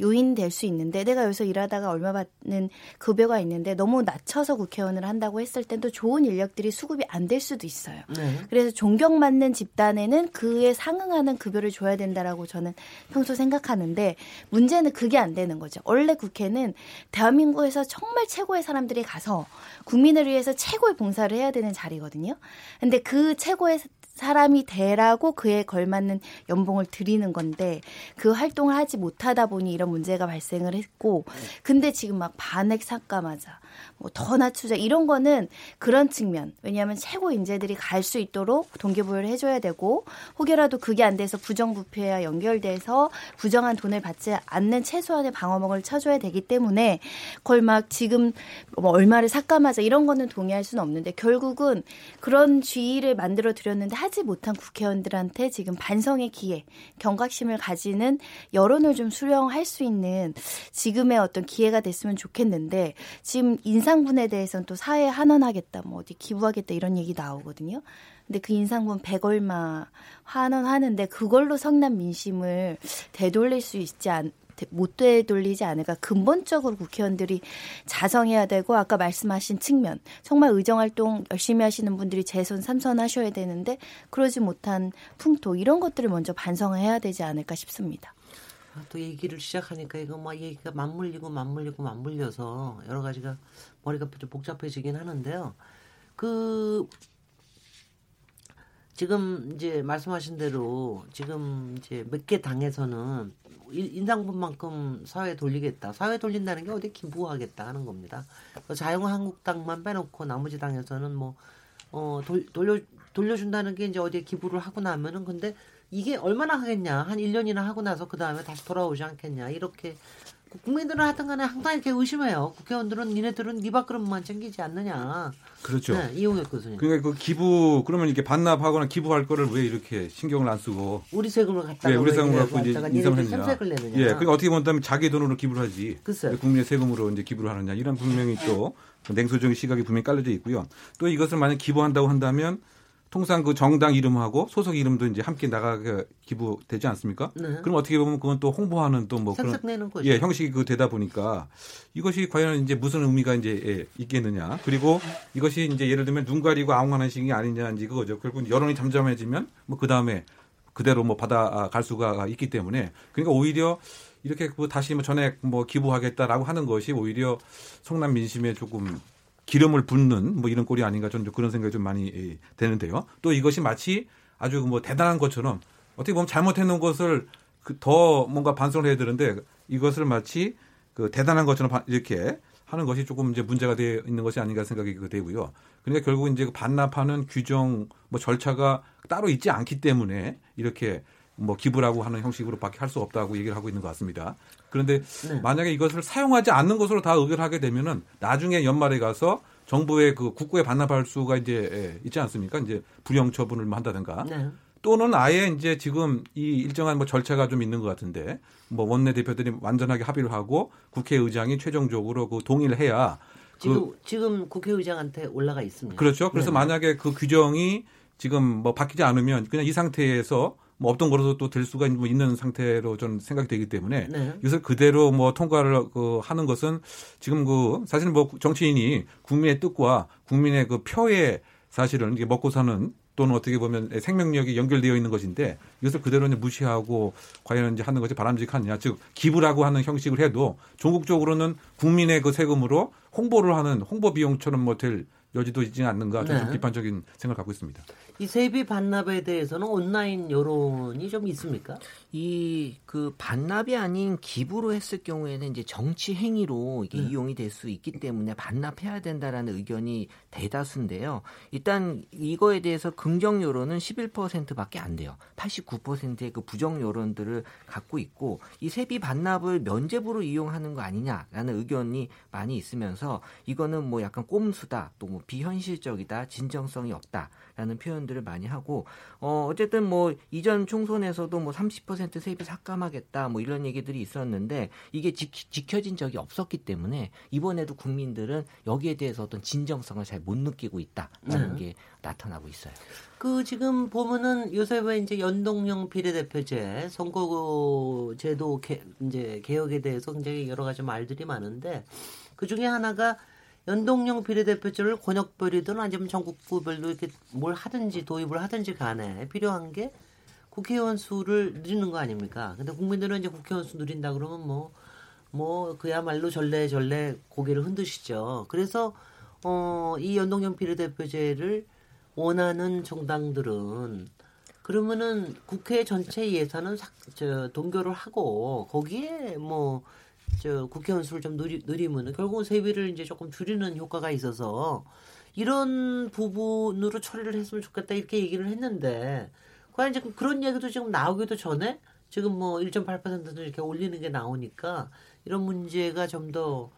요인 될 수 있는데 내가 여기서 일하다가 얼마 받는 급여가 있는데 너무 낮춰서 국회의원을 한다고 했을 땐 또 좋은 인력들이 수급이 안 될 수도 있어요. 네. 그래서 존경받는 집단에는 그에 상응하는 급여를 줘야 된다라고 저는 평소 생각하는데 문제는 그게 안 되는 거죠. 원래 국회는 대한민국에서 정말 최고의 사람들이 가서 국민을 위해서 최고의 봉사를 해야 되는 자리거든요. 근데 그 최고의 사람이 되라고 그에 걸맞는 연봉을 드리는 건데 그 활동을 하지 못하다 보니 이런 문제가 발생을 했고 근데 지금 막 반액 삭감하자 뭐 더 낮추자 이런 거는 그런 측면. 왜냐하면 최고 인재들이 갈 수 있도록 동기부여를 해줘야 되고 혹여라도 그게 안 돼서 부정부패와 연결돼서 부정한 돈을 받지 않는 최소한의 방어막을 쳐줘야 되기 때문에 그걸 막 지금 뭐 얼마를 삭감하자 이런 거는 동의할 수는 없는데 결국은 그런 주의를 만들어 드렸는데 하지 못한 국회의원들한테 지금 반성의 기회, 경각심을 가지는 여론을 좀 수령할 수 있는 지금의 어떤 기회가 됐으면 좋겠는데 지금 인상분에 대해서는 또 사회에 환원하겠다, 뭐 어디 기부하겠다 이런 얘기 나오거든요. 근데 그 인상분 100얼마 환원하는데 그걸로 성남 민심을 되돌릴 수 있지 않, 못 되돌리지 않을까 근본적으로 국회의원들이 자성해야 되고 아까 말씀하신 측면 정말 의정활동 열심히 하시는 분들이 재선 삼선 하셔야 되는데 그러지 못한 풍토 이런 것들을 먼저 반성해야 되지 않을까 싶습니다. 아, 또 얘기를 시작하니까 이거 막 얘기가 맞물리고 맞물리고 맞물려서 여러 가지가 머리가 좀 복잡해지긴 하는데요. 그 지금 이제 말씀하신 대로 지금 이제 몇 개 당에서는 인상분만큼 사회에 돌리겠다. 사회에 돌린다는 게 어디 기부하겠다 하는 겁니다. 자유한국당만 빼놓고 나머지 당에서는 뭐 어, 돌, 돌려 돌려준다는 게 이제 어디에 기부를 하고 나면은 근데 이게 얼마나 하겠냐 한 1년이나 하고 나서 그 다음에 다시 돌아오지 않겠냐 이렇게 국민들은 하여튼 간에 항상 이렇게 의심해요. 국회의원들은 니네들은 네 밥그릇만 챙기지 않느냐. 그렇죠. 네, 이용혁 교수님. 그러니까 그 기부 그러면 이렇게 반납하거나 기부할 거를 왜 이렇게 신경을 안 쓰고 우리 세금을 갖다가 네, 우리 세금을 갖고 이제 인상을. 내느냐. 예, 그러니까 어떻게 본다면 자기 돈으로 기부를 하지. 글쎄요. 국민의 세금으로 이제 기부를 하느냐 이런 분명히 또 냉소적인 시각이 분명히 깔려져 있고요. 또 이것을 만약 기부한다고 한다면 통상 그 정당 이름하고 소속 이름도 이제 함께 나가게 기부되지 않습니까? 네. 그럼 어떻게 보면 그건 또 홍보하는 또 뭐 그런. 예 형식이 그 되다 보니까 이것이 과연 이제 무슨 의미가 이제 예, 있겠느냐 그리고 이것이 이제 예를 들면 눈 가리고 아웅하는 식이 아니냐 이제 그거죠. 결국 여론이 잠잠해지면 뭐그 다음에 그대로 뭐 받아갈 수가 있기 때문에 그러니까 오히려 이렇게 그 다시 뭐 전액 뭐 기부하겠다라고 하는 것이 오히려 성남 민심에 조금 기름을 붓는 뭐 이런 꼴이 아닌가 저는 그런 생각이 좀 많이 되는데요. 또 이것이 마치 아주 뭐 대단한 것처럼 어떻게 보면 잘못해 놓은 것을 그더 뭔가 반성을 해야 되는데 이것을 마치 그 대단한 것처럼 이렇게 하는 것이 조금 이제 문제가 되어 있는 것이 아닌가 생각이 되고요. 그러니까 결국 이제 그 반납하는 규정 뭐 절차가 따로 있지 않기 때문에 이렇게 뭐 기부라고 하는 형식으로밖에 할 수 없다고 얘기를 하고 있는 것 같습니다. 그런데 네. 만약에 이것을 사용하지 않는 것으로 다 의결하게 되면은 나중에 연말에 가서 정부의 그 국고에 반납할 수가 이제 예, 있지 않습니까? 이제 불용 처분을 뭐 한다든가. 네. 또는 아예 이제 지금 이 일정한 뭐 절차가 좀 있는 것 같은데 뭐 원내 대표들이 완전하게 합의를 하고 국회의장이 최종적으로 그 동의를 해야 지금 그 지금 국회의장한테 올라가 있습니다. 그렇죠. 그래서 네 만약에 그 규정이 지금 뭐 바뀌지 않으면 그냥 이 상태에서 뭐 없던 거로도 또될 수가 뭐 있는 상태로 저는 생각이 되기 때문에 네. 이것을 그대로 뭐 통과를 그 하는 것은 지금 그 사실은 뭐 정치인이 국민의 뜻과 국민의 그 표에 사실은 이게 먹고 사는 또는 어떻게 보면 생명력이 연결되어 있는 것인데 이것을 그대로 무시하고 과연 이제 하는 것이 바람직하느냐 즉 기부라고 하는 형식을 해도 전국적으로는 국민의 그 세금으로 홍보를 하는 홍보 비용처럼 뭐 될 여지도 있지 않는가 저는 네. 비판적인 생각을 갖고 있습니다. 이 세비 반납에 대해서는 온라인 여론이 좀 있습니까? 이 그 반납이 아닌 기부로 했을 경우에는 이제 정치 행위로 이게 네. 이용이 될 수 있기 때문에 반납해야 된다라는 의견이 대다수인데요. 일단 이거에 대해서 긍정 여론은 11%밖에 안 돼요. 89%의 그 부정 여론들을 갖고 있고 이 세비 반납을 면제부로 이용하는 거 아니냐라는 의견이 많이 있으면서 이거는 뭐 약간 꼼수다 또 뭐 비현실적이다 진정성이 없다 라는 표현들을 많이 하고 어 어쨌든 뭐 이전 총선에서도 뭐 30% 세비 삭감하겠다 뭐 이런 얘기들이 있었는데 이게 지, 지켜진 적이 없었기 때문에 이번에도 국민들은 여기에 대해서 어떤 진정성을 잘 못 느끼고 있다라는 네. 게 나타나고 있어요. 그 지금 보면은 요새 왜 이제 연동형 비례대표제 선거 제도 개, 이제 개혁에 대해서 굉장히 여러 가지 말들이 많은데 그 중에 하나가 연동형 비례대표제를 권역별이든 아니면 전국구별로 이렇게 뭘 하든지 도입을 하든지 간에 필요한 게 국회의원 수를 늘리는 거 아닙니까? 근데 국민들은 이제 국회의원 수 늘린다 그러면 뭐, 뭐, 그야말로 전래전래 고개를 흔드시죠. 그래서, 어, 이 연동형 비례대표제를 원하는 정당들은 그러면은 국회 전체 예산은 삭, 저, 동결을 하고 거기에 뭐, 저 국회의원 수를 좀 늘리, 늘리면은 결국은 세비를 이제 조금 줄이는 효과가 있어서 이런 부분으로 처리를 했으면 좋겠다 이렇게 얘기를 했는데 과연 지금 그런 얘기도 지금 나오기도 전에 지금 뭐 1.8%도 이렇게 올리는 게 나오니까 이런 문제가 좀 더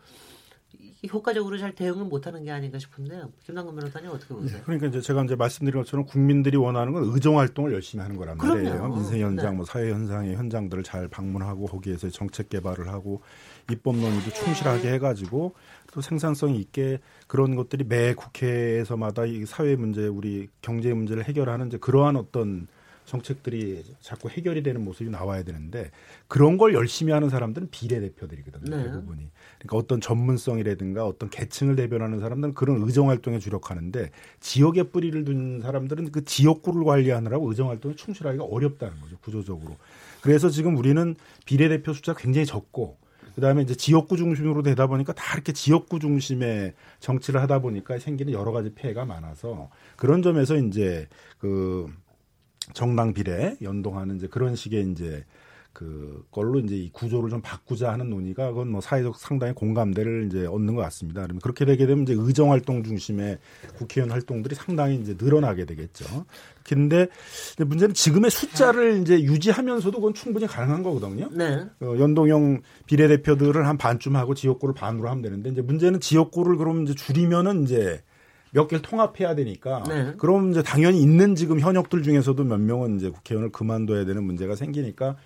효과적으로 잘 대응을 못하는 게 아닌가 싶은데요. 김남근 변호사님 어떻게 보세요? 네, 그러니까 이제 제가 이제 말씀드린 것처럼 국민들이 원하는 건 의정 활동을 열심히 하는 거란 그럼요. 말이에요. 민생 현장, 네. 뭐 사회 현상의 현장들을 잘 방문하고 거기에서 정책 개발을 하고 입법 논의도 충실하게 해가지고 또 생산성 있게 그런 것들이 매 국회에서마다 이 사회 문제, 우리 경제 문제를 해결하는 이제 그러한 어떤 정책들이 자꾸 해결이 되는 모습이 나와야 되는데 그런 걸 열심히 하는 사람들은 비례대표들이거든요. 네. 대부분이. 그러니까 어떤 전문성이라든가 어떤 계층을 대변하는 사람들은 그런 의정 활동에 주력하는데 지역에 뿌리를 둔 사람들은 그 지역구를 관리하느라고 의정 활동에 충실하기가 어렵다는 거죠. 구조적으로. 그래서 지금 우리는 비례대표 숫자가 굉장히 적고 그다음에 이제 지역구 중심으로 되다 보니까 다 이렇게 지역구 중심의 정치를 하다 보니까 생기는 여러 가지 폐해가 많아서 그런 점에서 이제 그 정당 비례 연동하는 이제 그런 식의 이제 그 걸로 이제 이 구조를 좀 바꾸자 하는 논의가 그건 뭐 사회적 상당히 공감대를 이제 얻는 것 같습니다. 그러면 그렇게 되게 되면 이제 의정 활동 중심의 국회의원 활동들이 상당히 이제 늘어나게 되겠죠. 근데 문제는 지금의 숫자를 이제 유지하면서도 그건 충분히 가능한 거거든요. 네. 어, 연동형 비례대표들을 한 반쯤 하고 지역구를 반으로 하면 되는데 이제 문제는 지역구를 그러면 이제 줄이면은 이제 몇 개를 통합해야 되니까 네. 그럼 이제 당연히 있는 지금 현역들 중에서도 몇 명은 이제 국회의원을 그만둬야 되는 문제가 생기니까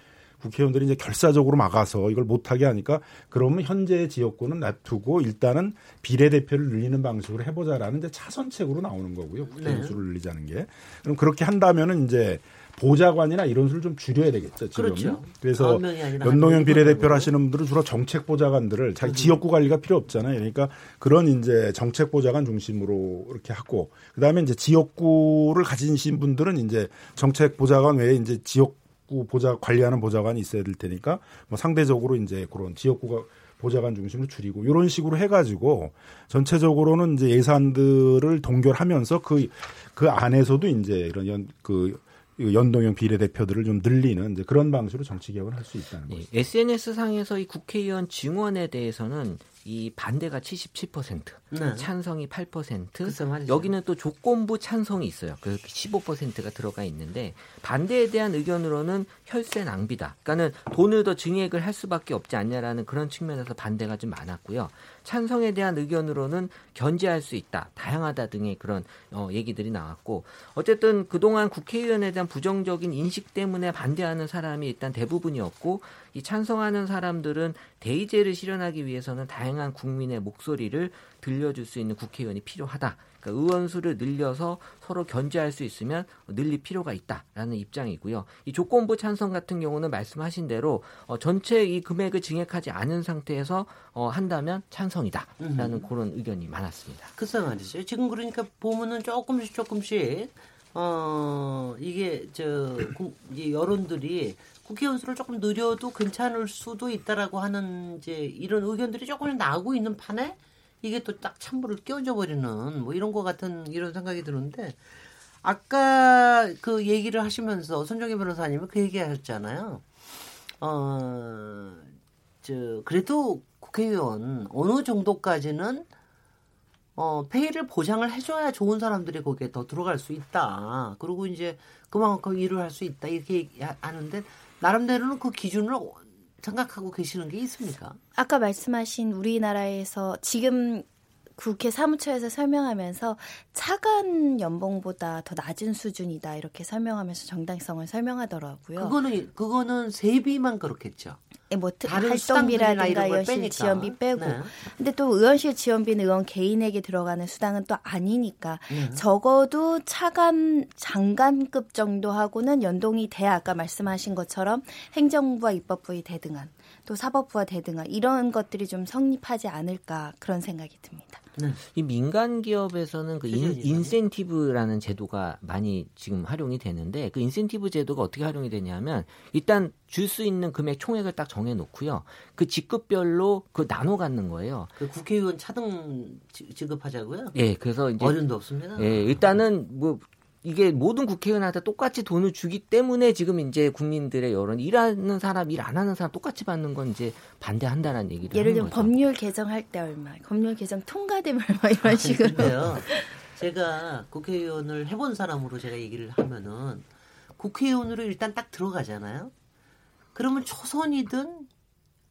국회의원들이 이제 결사적으로 막아서 이걸 못하게 하니까 그러면 현재의 지역구는 놔두고 일단은 비례대표를 늘리는 방식으로 해보자라는 이제 차선책으로 나오는 거고요. 국회의원 네. 수를 늘리자는 게. 그럼 그렇게 한다면은 이제 보좌관이나 이런 수를 좀 줄여야 되겠죠. 지금. 그렇죠. 그래서 연동형 비례대표를? 하시는 분들은 주로 정책 보좌관들을 자기 음. 지역구 관리가 필요 없잖아요. 그러니까 그런 이제 정책 보좌관 중심으로 이렇게 하고 그다음에 이제 지역구를 가지신 분들은 이제 정책 보좌관 외에 이제 지역구 보좌 관리하는 보좌관이 있어야 될 테니까 뭐 상대적으로 이제 그런 지역구가 보좌관 중심으로 줄이고 이런 식으로 해가지고 전체적으로는 이제 예산들을 동결하면서 그그 안에서도 이제 이런 연 그 연동형 비례대표들을 좀 늘리는 이제 그런 방식으로 정치 개혁을 할 수 있다는 거죠. SNS 상에서 이 국회의원 증원에 대해서는 이 반대가 77%, 네. 찬성이 8%, 글쎄 말이죠. 여기는 또 조건부 찬성이 있어요. 그 15%가 들어가 있는데 반대에 대한 의견으로는 혈세 낭비다. 그러니까는 돈을 더 증액을 할 수밖에 없지 않냐라는 그런 측면에서 반대가 좀 많았고요. 찬성에 대한 의견으로는 견제할 수 있다, 다양하다 등의 그런 어, 얘기들이 나왔고 어쨌든 그동안 국회의원에 대한 부정적인 인식 때문에 반대하는 사람이 일단 대부분이었고 이 찬성하는 사람들은 대의제를 실현하기 위해서는 다양한 국민의 목소리를 들려줄 수 있는 국회의원이 필요하다. 그러니까 의원 수를 늘려서 서로 견제할 수 있으면 늘릴 필요가 있다라는 입장이고요. 이 조건부 찬성 같은 경우는 말씀하신 대로 어, 전체 이 금액을 증액하지 않은 상태에서 어, 한다면 찬성이다라는 그런 의견이 많았습니다. 글쎄 말이죠. 지금 그러니까 보면은 조금씩 조금씩 어 이게 저 국- 이 여론들이 국회의원 수를 조금 느려도 괜찮을 수도 있다라고 하는 이제 이런 의견들이 조금 나오고 있는 판에 이게 또 딱 찬물을 끼얹어 버리는 뭐 이런 거 같은 이런 생각이 드는데 아까 그 얘기를 하시면서 손정희 변호사님이 그 얘기 하셨잖아요. 어, 저, 그래도 국회의원 어느 정도까지는 어, 페이를 보장을 해줘야 좋은 사람들이 거기에 더 들어갈 수 있다. 그리고 이제 그만큼 일을 할 수 있다. 이렇게 하는데, 나름대로는 그 기준을 생각하고 계시는 게 있습니까? 아까 말씀하신 우리나라에서 지금 국회 사무처에서 설명하면서 차관 연봉보다 더 낮은 수준이다 이렇게 설명하면서 정당성을 설명하더라고요. 그거는 그거는 세비만 그렇겠죠. 예, 뭐 활동비라든가 의원실 지원비 빼고. 네. 근데 또 의원실 지원비는 의원 개인에게 들어가는 수당은 또 아니니까 네. 적어도 차관 장관급 정도 하고는 연동이 돼야 아까 말씀하신 것처럼 행정부와 입법부의 대등한 또 사법부와 대등한 이런 것들이 좀 성립하지 않을까 그런 생각이 듭니다. 네. 이 민간 기업에서는 그 인, 인센티브라는 제도가 많이 지금 활용이 되는데 그 인센티브 제도가 어떻게 활용이 되냐면 일단 줄 수 있는 금액 총액을 딱 정해 놓고요. 그 직급별로 그 나눠 갖는 거예요. 그 국회의원 차등 지급하자고요? 예, 그래서 이제 어른도 없습니다. 예, 일단은 뭐 이게 모든 국회의원한테 똑같이 돈을 주기 때문에 지금 이제 국민들의 여론 일하는 사람 일 안 하는 사람 똑같이 받는 건 이제 반대한다는 얘기를 예를 들면 법률 개정할 때 얼마, 법률 개정 통과되면 얼마 이런 식으로. 근데요. 제가 국회의원을 해본 사람으로 제가 얘기를 하면은 국회의원으로 일단 딱 들어가잖아요. 그러면 초선이든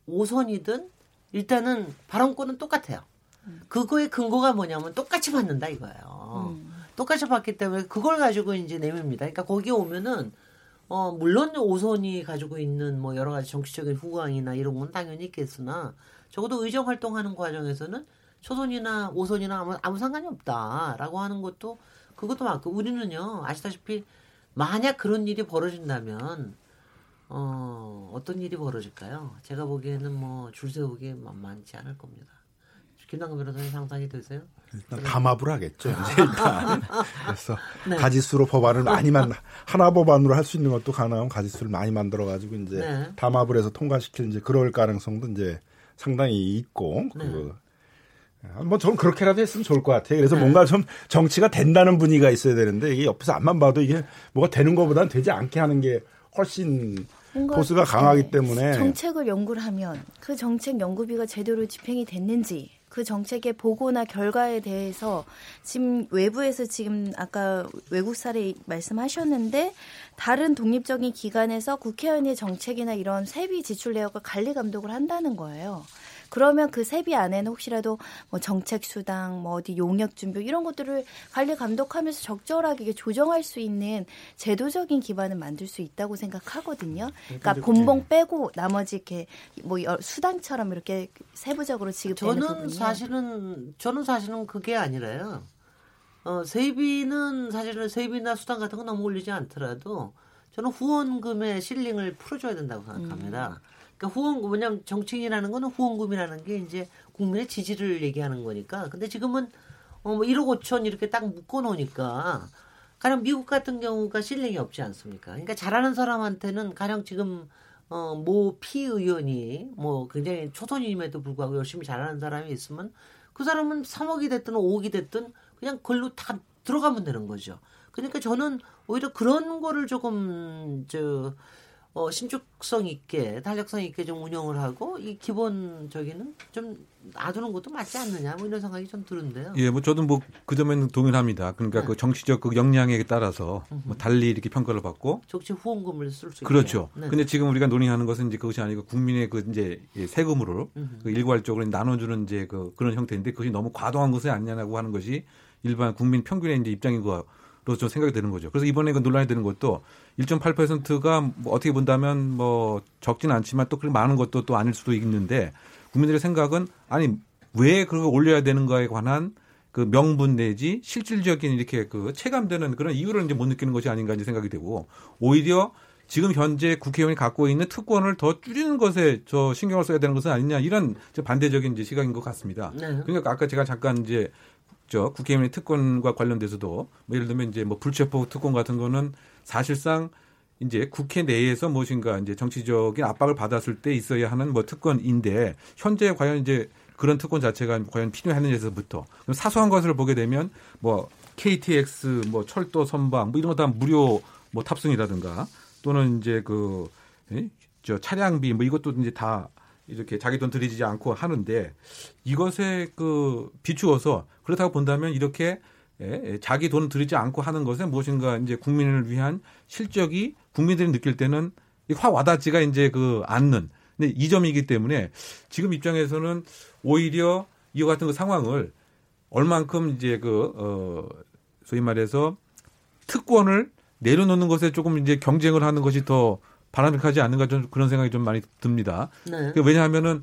오선이든 일단은 발언권은 똑같아요. 그거의 근거가 뭐냐면 똑같이 받는다 이거예요. 음. 똑같이 받기 때문에 그걸 가지고 이제 내밉니다. 그러니까 거기에 오면은 어 물론 오선이 가지고 있는 뭐 여러 가지 정치적인 후광이나 이런 건 당연히 있겠으나 적어도 의정 활동하는 과정에서는 초선이나 오선이나 아무, 아무 상관이 없다라고 하는 것도 그것도 맞고 우리는요 아시다시피 만약 그런 일이 벌어진다면 어 어떤 일이 벌어질까요? 제가 보기에는 뭐 줄 세우기 만만치 않을 겁니다. 김남근 변호사님 상상이 되세요? 일단 담합을 하겠죠. 이제 일단 그래서 네. 가지수로 법안을 많이 만 하나 법안으로 할 수 있는 것도 가능하면 가지수를 많이 만들어 가지고 이제 네. 담합을 해서 통과시킬 이제 그럴 가능성도 이제 상당히 있고 네. 그. 뭐 저는 그렇게라도 했으면 좋을 것 같아요. 그래서 네. 뭔가 좀 정치가 된다는 분위기가 있어야 되는데 이게 옆에서 앞만 봐도 이게 뭐가 되는 것보다는 되지 않게 하는 게 훨씬 보수가 강하기 때문에 정책을 연구를 하면 그 정책 연구비가 제대로 집행이 됐는지 그 정책의 보고나 결과에 대해서 지금 외부에서 지금 아까 외국 사례 말씀하셨는데 다른 독립적인 기관에서 국회의원의 정책이나 이런 세비 지출 내역을 관리 감독을 한다는 거예요. 그러면 그 세비 안에는 혹시라도 뭐 정책 수당, 뭐 어디 용역 준비 이런 것들을 관리 감독하면서 적절하게 조정할 수 있는 제도적인 기반을 만들 수 있다고 생각하거든요. 그러니까 본봉 빼고 나머지 이렇게 뭐 수당처럼 이렇게 세부적으로 지급되는 저는 부분이 사실은 저는 사실은 그게 아니라요. 어, 세비는 사실은 세비나 수당 같은 거 너무 올리지 않더라도 저는 후원금의 실링을 풀어줘야 된다고 생각합니다. 음. 그러니까 후원금 왜냐하면 정치인이라는 거는 후원금이라는 게 이제 국민의 지지를 얘기하는 거니까. 근데 지금은 어뭐 1억 5천 이렇게 딱 묶어 놓으니까 가령 미국 같은 경우가 실링이 없지 않습니까? 그러니까 잘하는 사람한테는 가령 지금 어모 피의원이 뭐 굉장히 초선임에도 불구하고 열심히 잘하는 사람이 있으면 그 사람은 3억이 됐든 5억이 됐든 그냥 그걸로 다 들어가면 되는 거죠. 그러니까 저는 오히려 그런 거를 조금 저 어, 신축성 있게 탄력성 있게 좀 운영을 하고 이 기본적인은 좀 놔두는 것도 맞지 않느냐 뭐 이런 생각이 좀 드는데요. 예, 뭐 저도 뭐 그 점에는 동의합니다. 그러니까 네. 그 정치적 그 역량에 따라서 뭐 달리 이렇게 평가를 받고 정치 후원금을 쓸 수 있게 그렇죠. 네. 근데 지금 우리가 논의하는 것은 이제 그것이 아니고 국민의 그 이제 세금으로 그 일괄적으로 나눠주는 이제 그 그런 형태인데 그것이 너무 과도한 것이 아니냐고 하는 것이 일반 국민 평균의 이제 입장인 거. 로 좀 생각이 되는 거죠. 그래서 이번에 그 논란이 되는 것도 1.8%가 뭐 어떻게 본다면 뭐 적지는 않지만 또 그렇게 많은 것도 또 아닐 수도 있는데 국민들의 생각은 아니 왜 그걸 올려야 되는가에 관한 그 명분 내지 실질적인 이렇게 그 체감되는 그런 이유를 이제 못 느끼는 것이 아닌가 이제 생각이 되고 오히려 지금 현재 국회의원이 갖고 있는 특권을 더 줄이는 것에 저 신경을 써야 되는 것은 아니냐 이런 반대적인 이제 시각인 것 같습니다. 네. 그러니까 아까 제가 잠깐 이제 저 국회의원의 특권과 관련돼서도 뭐 예를 들면 이제 뭐 불체포 특권 같은 거는 사실상 이제 국회 내에서 무엇인가 이제 정치적인 압박을 받았을 때 있어야 하는 뭐 특권인데 현재 과연 이제 그런 특권 자체가 과연 필요하느냐에서부터 사소한 것을 보게 되면 뭐 KTX 뭐 철도 선박 뭐 이런 거 다 무료 뭐 탑승이라든가 또는 이제 그 저 차량비 뭐 이것도 이제 다 이렇게 자기 돈 들이지 않고 하는데 이것에 그 비추어서 그렇다고 본다면 이렇게 예, 자기 돈 들이지 않고 하는 것에 무엇인가 이제 국민을 위한 실적이 국민들이 느낄 때는 확 와닿지가 이제 그 않는 근데 이 점이기 때문에 지금 입장에서는 오히려 이와 같은 그 상황을 얼만큼 이제 그, 어, 소위 말해서 특권을 내려놓는 것에 조금 이제 경쟁을 하는 것이 더 바람직하지 않는가 좀 그런 생각이 좀 많이 듭니다. 네. 그 왜냐하면은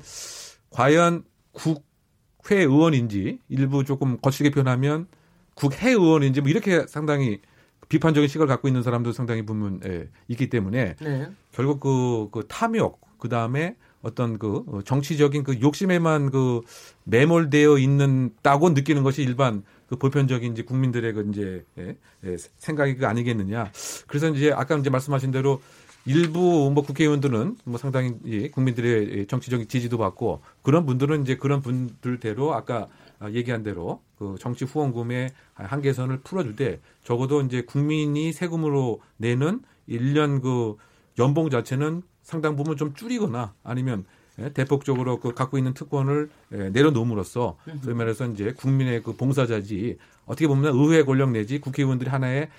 과연 국회 의원인지 일부 조금 거칠게 표현하면 국회 의원인지 뭐 이렇게 상당히 비판적인 시각을 갖고 있는 사람도 상당히 보면 예, 있기 때문에 네. 결국 그, 그 탐욕 그 다음에 어떤 그 정치적인 그 욕심에만 그 매몰되어 있는다고 느끼는 것이 일반 그 보편적인 이제 국민들의 그 이제 예, 예, 생각이 그 아니겠느냐. 그래서 이제 아까 이제 말씀하신 대로 일부 뭐 국회의원들은 뭐 상당히 예, 국민들의 정치적인 지지도 받고 그런 분들은 이제 그런 분들대로 아까 얘기한 대로 그 정치 후원금의 한계선을 풀어줄 때 적어도 이제 국민이 세금으로 내는 1년 그 연봉 자체는 상당 부분 좀 줄이거나 아니면 예, 대폭적으로 그 갖고 있는 특권을 예, 내려놓음으로써 소위 말해서 이제 국민의 그 봉사자지 어떻게 보면 의회 권력 내지 국회의원들이 하나의 예,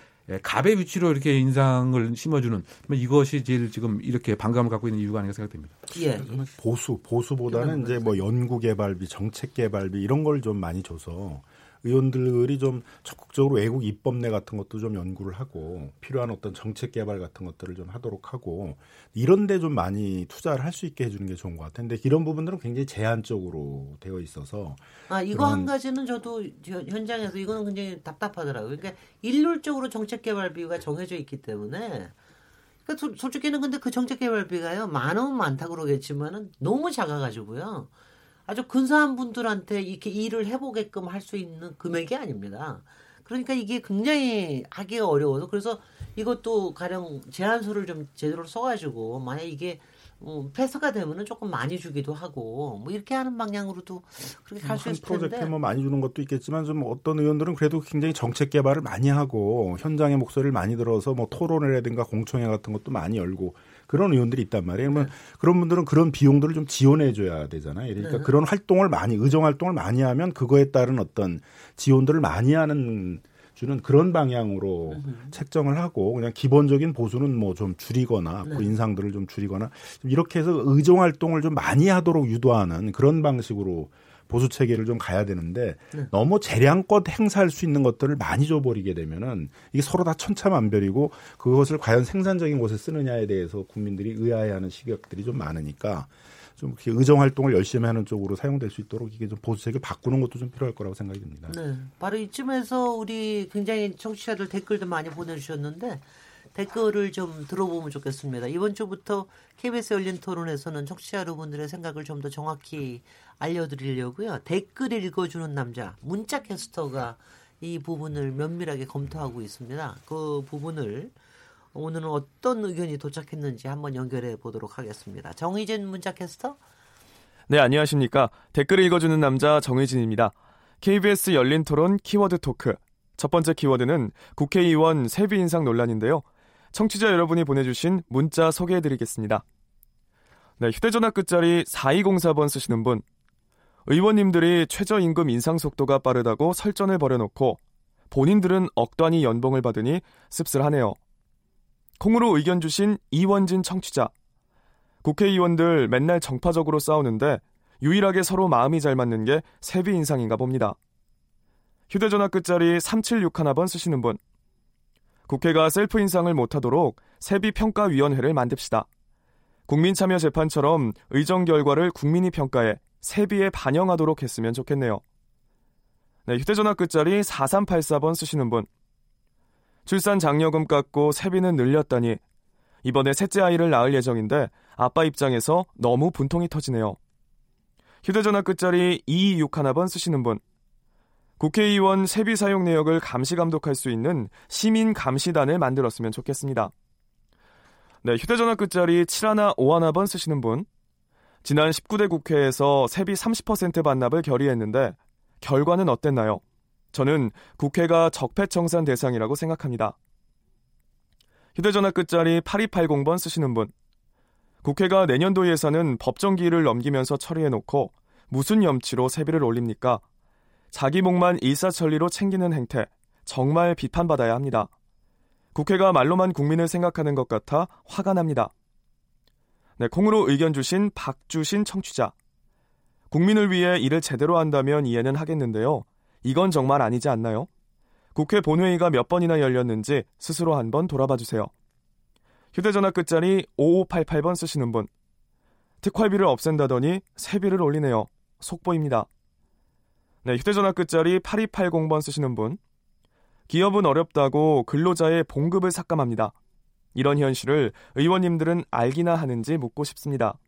갑의 위치로 이렇게 인상을 심어주는 뭐 이것이 제일 지금 이렇게 반감을 갖고 있는 이유가 아닌가 생각됩니다. 예. 보수 보수보다는 이제 뭐 연구 개발비, 정책 개발비 이런 걸 좀 많이 줘서 의원들이 좀 적극적으로 외국 입법내 같은 것도 좀 연구를 하고 필요한 어떤 정책 개발 같은 것들을 좀 하도록 하고 이런데 좀 많이 투자를 할 수 있게 해주는 게 좋은 것 같은데 이런 부분들은 굉장히 제한적으로 되어 있어서 아 이거 한 가지는 저도 현장에서 이거는 굉장히 답답하더라고요. 그러니까 일률적으로 정책 개발비가 정해져 있기 때문에. 그러니까 솔직히는 근데 그 정책 개발비가요 많으면 많다 그러겠지만은 너무 작아가지고요. 아주 근사한 분들한테 이렇게 일을 해보게끔 할 수 있는 금액이 아닙니다. 그러니까 이게 굉장히 하기가 어려워서 그래서 이것도 가령 제한수를 좀 제대로 써가지고 만약 이게 음, 패스가 되면은 조금 많이 주기도 하고 뭐 이렇게 하는 방향으로도 그렇게 갈 수 있을 텐데 프로젝트에 뭐 많이 주는 것도 있겠지만 좀 어떤 의원들은 그래도 굉장히 정책 개발을 많이 하고 현장의 목소리를 많이 들어서 뭐 토론회라든가 공청회 같은 것도 많이 열고 그런 의원들이 있단 말이에요. 그러면 네. 그런 분들은 그런 비용들을 좀 지원해 줘야 되잖아요. 그러니까 네. 그런 활동을 많이 의정 활동을 많이 하면 그거에 따른 어떤 지원들을 많이 하는 주는 그런 방향으로 으흠. 책정을 하고 그냥 기본적인 보수는 뭐 좀 줄이거나 네. 그 인상들을 좀 줄이거나 이렇게 해서 의정 활동을 좀 많이 하도록 유도하는 그런 방식으로 보수 체계를 좀 가야 되는데 네. 너무 재량껏 행사할 수 있는 것들을 많이 줘버리게 되면은 이게 서로 다 천차만별이고 그것을 과연 생산적인 곳에 쓰느냐에 대해서 국민들이 의아해하는 시각들이 좀 많으니까 좀 의정 활동을 열심히 하는 쪽으로 사용될 수 있도록 이게 좀 보수책을 바꾸는 것도 좀 필요할 거라고 생각이 듭니다. 네. 바로 이쯤에서 우리 굉장히 청취자들 댓글도 많이 보내주셨는데 댓글을 좀 들어보면 좋겠습니다. 이번 주부터 KBS 열린 토론에서는 청취자 여러분들의 생각을 좀 더 정확히 알려드리려고요. 댓글 읽어주는 남자 문자 캐스터가 이 부분을 면밀하게 검토하고 있습니다. 그 부분을 오늘은 어떤 의견이 도착했는지 한번 연결해 보도록 하겠습니다. 정의진 문자 캐스터. 네, 안녕하십니까. 댓글 읽어주는 남자 정의진입니다. KBS 열린 토론 키워드 토크. 첫 번째 키워드는 국회의원 세비 인상 논란인데요. 청취자 여러분이 보내주신 문자 소개해드리겠습니다. 네, 휴대전화 끝자리 4204번 쓰시는 분. 의원님들이 최저임금 인상 속도가 빠르다고 설전을 벌여놓고 본인들은 억 단위 연봉을 받으니 씁쓸하네요. 콩으로 의견 주신 이원진 청취자. 국회의원들 맨날 정파적으로 싸우는데 유일하게 서로 마음이 잘 맞는 게 세비 인상인가 봅니다. 휴대전화 끝자리 3761번 쓰시는 분. 국회가 셀프 인상을 못하도록 세비평가위원회를 만듭시다. 국민참여재판처럼 의정 결과를 국민이 평가해 세비에 반영하도록 했으면 좋겠네요. 네, 휴대전화 끝자리 4384번 쓰시는 분. 출산 장려금 깎고 세비는 늘렸다니 이번에 셋째 아이를 낳을 예정인데 아빠 입장에서 너무 분통이 터지네요. 휴대전화 끝자리 2261번 쓰시는 분. 국회의원 세비 사용 내역을 감시 감독할 수 있는 시민 감시단을 만들었으면 좋겠습니다. 네, 휴대전화 끝자리 7151번 쓰시는 분. 지난 19대 국회에서 세비 30% 반납을 결의했는데 결과는 어땠나요? 저는 국회가 적폐청산 대상이라고 생각합니다. 휴대전화 끝자리 8280번 쓰시는 분. 국회가 내년도 예산은 법정기일을 넘기면서 처리해놓고 무슨 염치로 세비를 올립니까? 자기 목만 일사천리로 챙기는 행태, 정말 비판받아야 합니다. 국회가 말로만 국민을 생각하는 것 같아 화가 납니다. 네, 콩으로 의견 주신 박주신 청취자. 국민을 위해 일을 제대로 한다면 이해는 하겠는데요. 이건 정말 아니지 않나요? 국회 본회의가 몇 번이나 열렸는지 스스로 한번 돌아봐 주세요. 휴대전화 끝자리 5588번 쓰시는 분. 특활비를 없앤다더니 세비를 올리네요. 속보입니다. 네, 휴대전화 끝자리 8280번 쓰시는 분. 기업은 어렵다고 근로자의 봉급을 삭감합니다. 이런 현실을 의원님들은 알기나 하는지 묻고 싶습니다.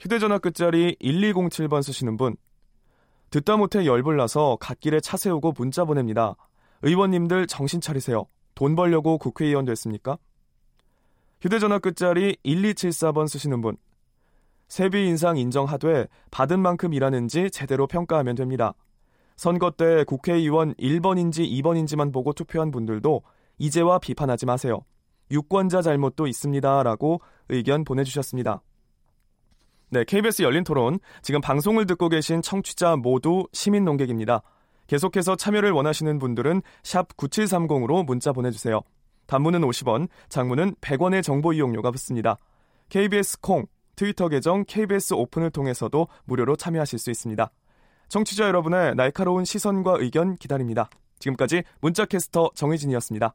휴대전화 끝자리 1207번 쓰시는 분. 듣다 못해 열불 나서 갓길에 차 세우고 문자 보냅니다. 의원님들 정신 차리세요. 돈 벌려고 국회의원 됐습니까? 휴대전화 끝자리 1274번 쓰시는 분. 세비 인상 인정하되 받은 만큼 일하는지 제대로 평가하면 됩니다. 선거 때 국회의원 1번인지 2번인지만 보고 투표한 분들도 이제와 비판하지 마세요. 유권자 잘못도 있습니다. 라고 의견 보내주셨습니다. 네, KBS 열린 토론. 지금 방송을 듣고 계신 청취자 모두 시민 농객입니다. 계속해서 참여를 원하시는 분들은 샵 9730으로 문자 보내주세요. 단문은 50원, 장문은 100원의 정보 이용료가 붙습니다. KBS 콩, 트위터 계정 KBS 오픈을 통해서도 무료로 참여하실 수 있습니다. 청취자 여러분의 날카로운 시선과 의견 기다립니다. 지금까지 문자캐스터 정혜진이었습니다.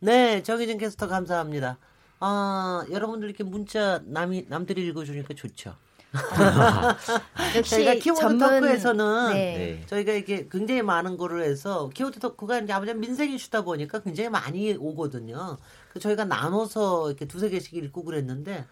네, 정혜진 캐스터 감사합니다. 아, 여러분들 이렇게 문자 남이 남들이 읽어주니까 좋죠. 역시 저희가 키워드 전문- 토크에서는 네. 저희가 이렇게 굉장히 많은 거를 해서 키워드 토크가 이제 아무래도 민생 이슈다 보니까 굉장히 많이 오거든요. 그 저희가 나눠서 이렇게 두세 개씩 읽고 그랬는데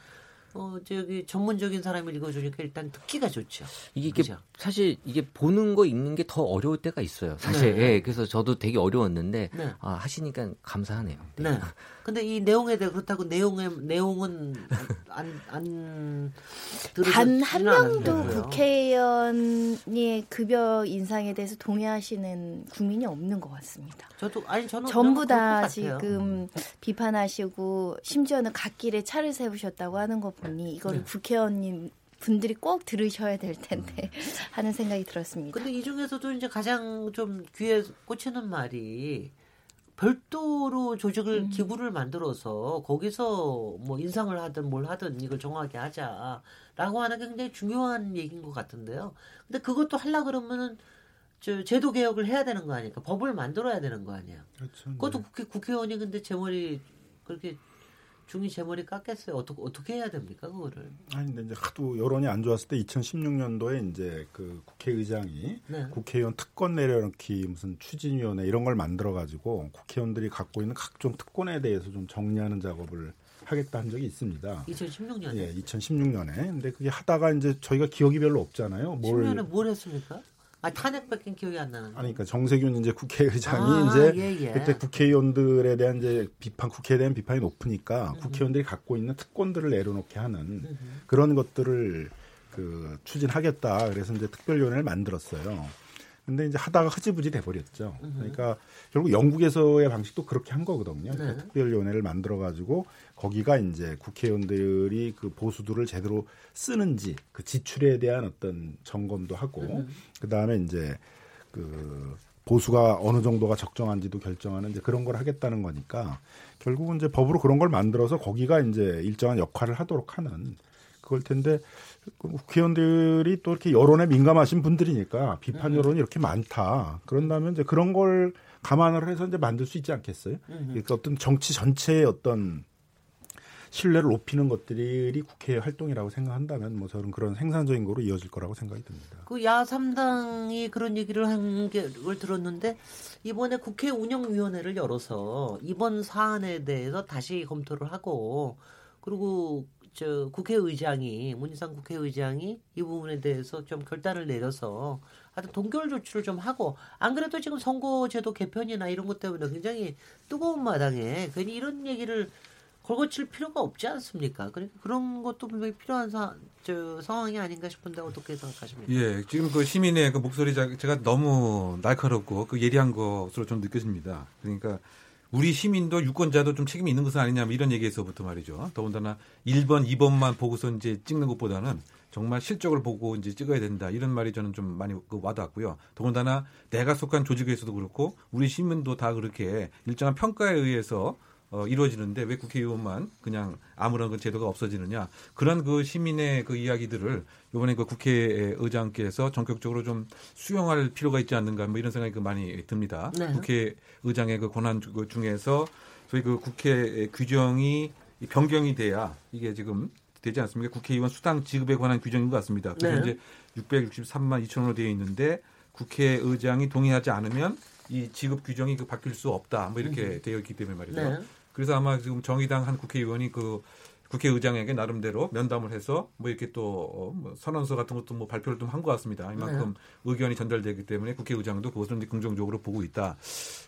어 저기 전문적인 사람이 읽어주니까 일단 듣기가 좋죠. 이게 이게 그죠? 사실 이게 보는 거 읽는 게 더 어려울 때가 있어요. 사실 네. 예, 그래서 저도 되게 어려웠는데 네. 아, 하시니까 감사하네요. 네. 근데 이 내용에 대해 그렇다고 내용의 내용은 안안 단한 명도 국회의원의 급여 인상에 대해서 동의하시는 국민이 없는 것 같습니다. 저도 아니 저는 전부 다 것. 지금 비판하시고 심지어는 갓길에 차를 세우셨다고 하는 거 보니 이거를 네. 국회의원님 분들이 꼭 들으셔야 될 텐데 하는 생각이 들었습니다. 근데 이 중에서도 이제 가장 좀 귀에 꽂히는 말이 별도로 조직을 음. 기구를 만들어서 거기서 뭐 인상을 하든 뭘 하든 이걸 정하게 하자라고 하는 게 굉장히 중요한 얘기인 것 같은데요. 근데 그것도 하려 그러면은 저 제도 개혁을 해야 되는 거 아니까 법을 만들어야 되는 거 아니야. 그렇죠. 그것도 국회 국회의원이 근데 제 머리 그렇게 제 머리 깎겠어요. 어떻게 어떻게 해야 됩니까 그거를? 아니 근데 이제 하도 여론이 안 좋았을 때 2016년도에 이제 그 국회의장이 네. 국회의원 특권 내려놓기 무슨 추진위원회 이런 걸 만들어 가지고 국회의원들이 갖고 있는 각종 특권에 대해서 좀 정리하는 작업을 하겠다 한 적이 있습니다. 2016년에. 예, 2016년에. 근데 그게 하다가 이제 저희가 기억이 별로 없잖아요. 뭘 10년에 뭘 했습니까? 아 탄핵밖에 기억이 안 나는데. 아니, 그러니까 정세균 이제 국회의장이 아, 이제 예, 예. 그때 국회의원들에 대한 이제 비판, 국회에 대한 비판이 높으니까 국회의원들이 갖고 있는 특권들을 내려놓게 하는 그런 것들을 그 추진하겠다. 그래서 이제 특별위원회를 만들었어요. 근데 이제 하다가 흐지부지 돼버렸죠. 그러니까 결국 영국에서의 방식도 그렇게 한 거거든요. 그러니까 네. 특별위원회를 만들어가지고 거기가 이제 국회의원들이 그 보수들을 제대로 쓰는지 그 지출에 대한 어떤 점검도 하고 그 다음에 이제 그 보수가 어느 정도가 적정한지도 결정하는 이제 그런 걸 하겠다는 거니까 결국은 이제 법으로 그런 걸 만들어서 거기가 이제 일정한 역할을 하도록 하는 그걸 텐데 그 국회의원들이 또 이렇게 여론에 민감하신 분들이니까 비판 여론이 이렇게 많다. 그런다면 이제 그런 걸 감안을 해서 이제 만들 수 있지 않겠어요? 그러니까 어떤 정치 전체의 어떤 신뢰를 높이는 것들이 국회 활동이라고 생각한다면 뭐 저는 그런 생산적인 거로 이어질 거라고 생각이 듭니다. 그 야3당이 그런 얘기를 한 걸 들었는데 이번에 국회 운영위원회를 열어서 이번 사안에 대해서 다시 검토를 하고 그리고 저 국회의장이 문희상 국회의장이 이 부분에 대해서 좀 결단을 내려서 하여튼 동결 조치를 좀 하고 안 그래도 지금 선거제도 개편이나 이런 것 때문에 굉장히 뜨거운 마당에 괜히 이런 얘기를 걸거칠 필요가 없지 않습니까? 그러니까 그런 것도 분명히 필요한 사, 저 상황이 아닌가 싶은데 어떻게 생각하십니까? 예, 지금 그 시민의 그 목소리 자- 제가 너무 날카롭고 그 예리한 것으로 좀 느껴집니다. 그러니까 우리 시민도 유권자도 좀 책임이 있는 것은 아니냐 뭐 이런 얘기에서부터 말이죠. 더군다나 1번, 2번만 보고서 이제 찍는 것보다는 정말 실적을 보고 이제 찍어야 된다 이런 말이 저는 좀 많이 그 와닿았고요. 더군다나 내가 속한 조직에서도 그렇고 우리 시민도 다 그렇게 일정한 평가에 의해서 어, 이루어지는데 왜 국회의원만 그냥 아무런 그 제도가 없어지느냐 그런 그 시민의 그 이야기들을 이번에 그 국회의장께서 전격적으로 좀 수용할 필요가 있지 않는가 뭐 이런 생각이 그 많이 듭니다. 네. 국회의장의 그 권한 주- 중에서 저희 그 국회 규정이 이 변경이 돼야 이게 지금 되지 않습니까? 국회의원 수당 지급에 관한 규정인 것 같습니다. 그래서 네. 이제 663만 2천 원으로 되어 있는데 국회의장이 동의하지 않으면 이 지급 규정이 그 바뀔 수 없다. 뭐 이렇게 음. 되어 있기 때문에 말이죠. 네. 그래서 아마 지금 정의당 한 국회의원이 그 국회의장에게 나름대로 면담을 해서 뭐 이렇게 또 어, 뭐 선언서 같은 것도 뭐 발표를 좀 한 것 같습니다. 이만큼 의견이 전달되기 때문에 국회의장도 그것을 이제 긍정적으로 보고 있다.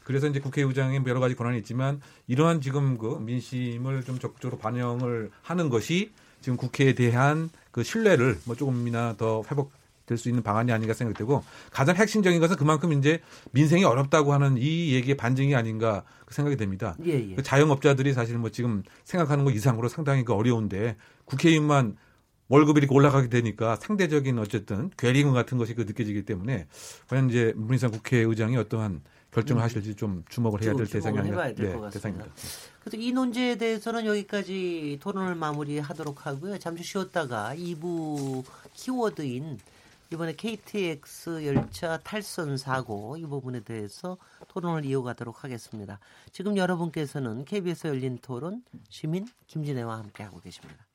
그래서 이제 국회의장에 여러 가지 권한이 있지만 이러한 지금 그 민심을 좀 적극적으로 반영을 하는 것이 지금 국회에 대한 그 신뢰를 뭐 조금이나 더 회복 될 수 있는 방안이 아닌가 생각되고 가장 핵심적인 것은 그만큼 이제 민생이 어렵다고 하는 이 얘기의 반증이 아닌가 그 생각이 됩니다. 예, 예. 그 자영업자들이 사실 뭐 지금 생각하는 것 이상으로 상당히 그 어려운데 국회의원만 월급이 이렇게 올라가게 되니까 상대적인 어쨌든 괴리금 같은 것이 그 느껴지기 때문에 과연 이제 문희상 국회의장이 어떠한 결정을 음. 하실지 좀 주목을 해야 좀될 대상이 아닌가 네. 대상입니다. 그래서 이 논제에 대해서는 여기까지 토론을 마무리하도록 하고요. 잠시 쉬었다가 2부 키워드인 이번에 KTX 열차 탈선 사고 이 부분에 대해서 토론을 이어가도록 하겠습니다. 지금 여러분께서는 KBS 열린 토론 시민 김진애와 함께하고 계십니다.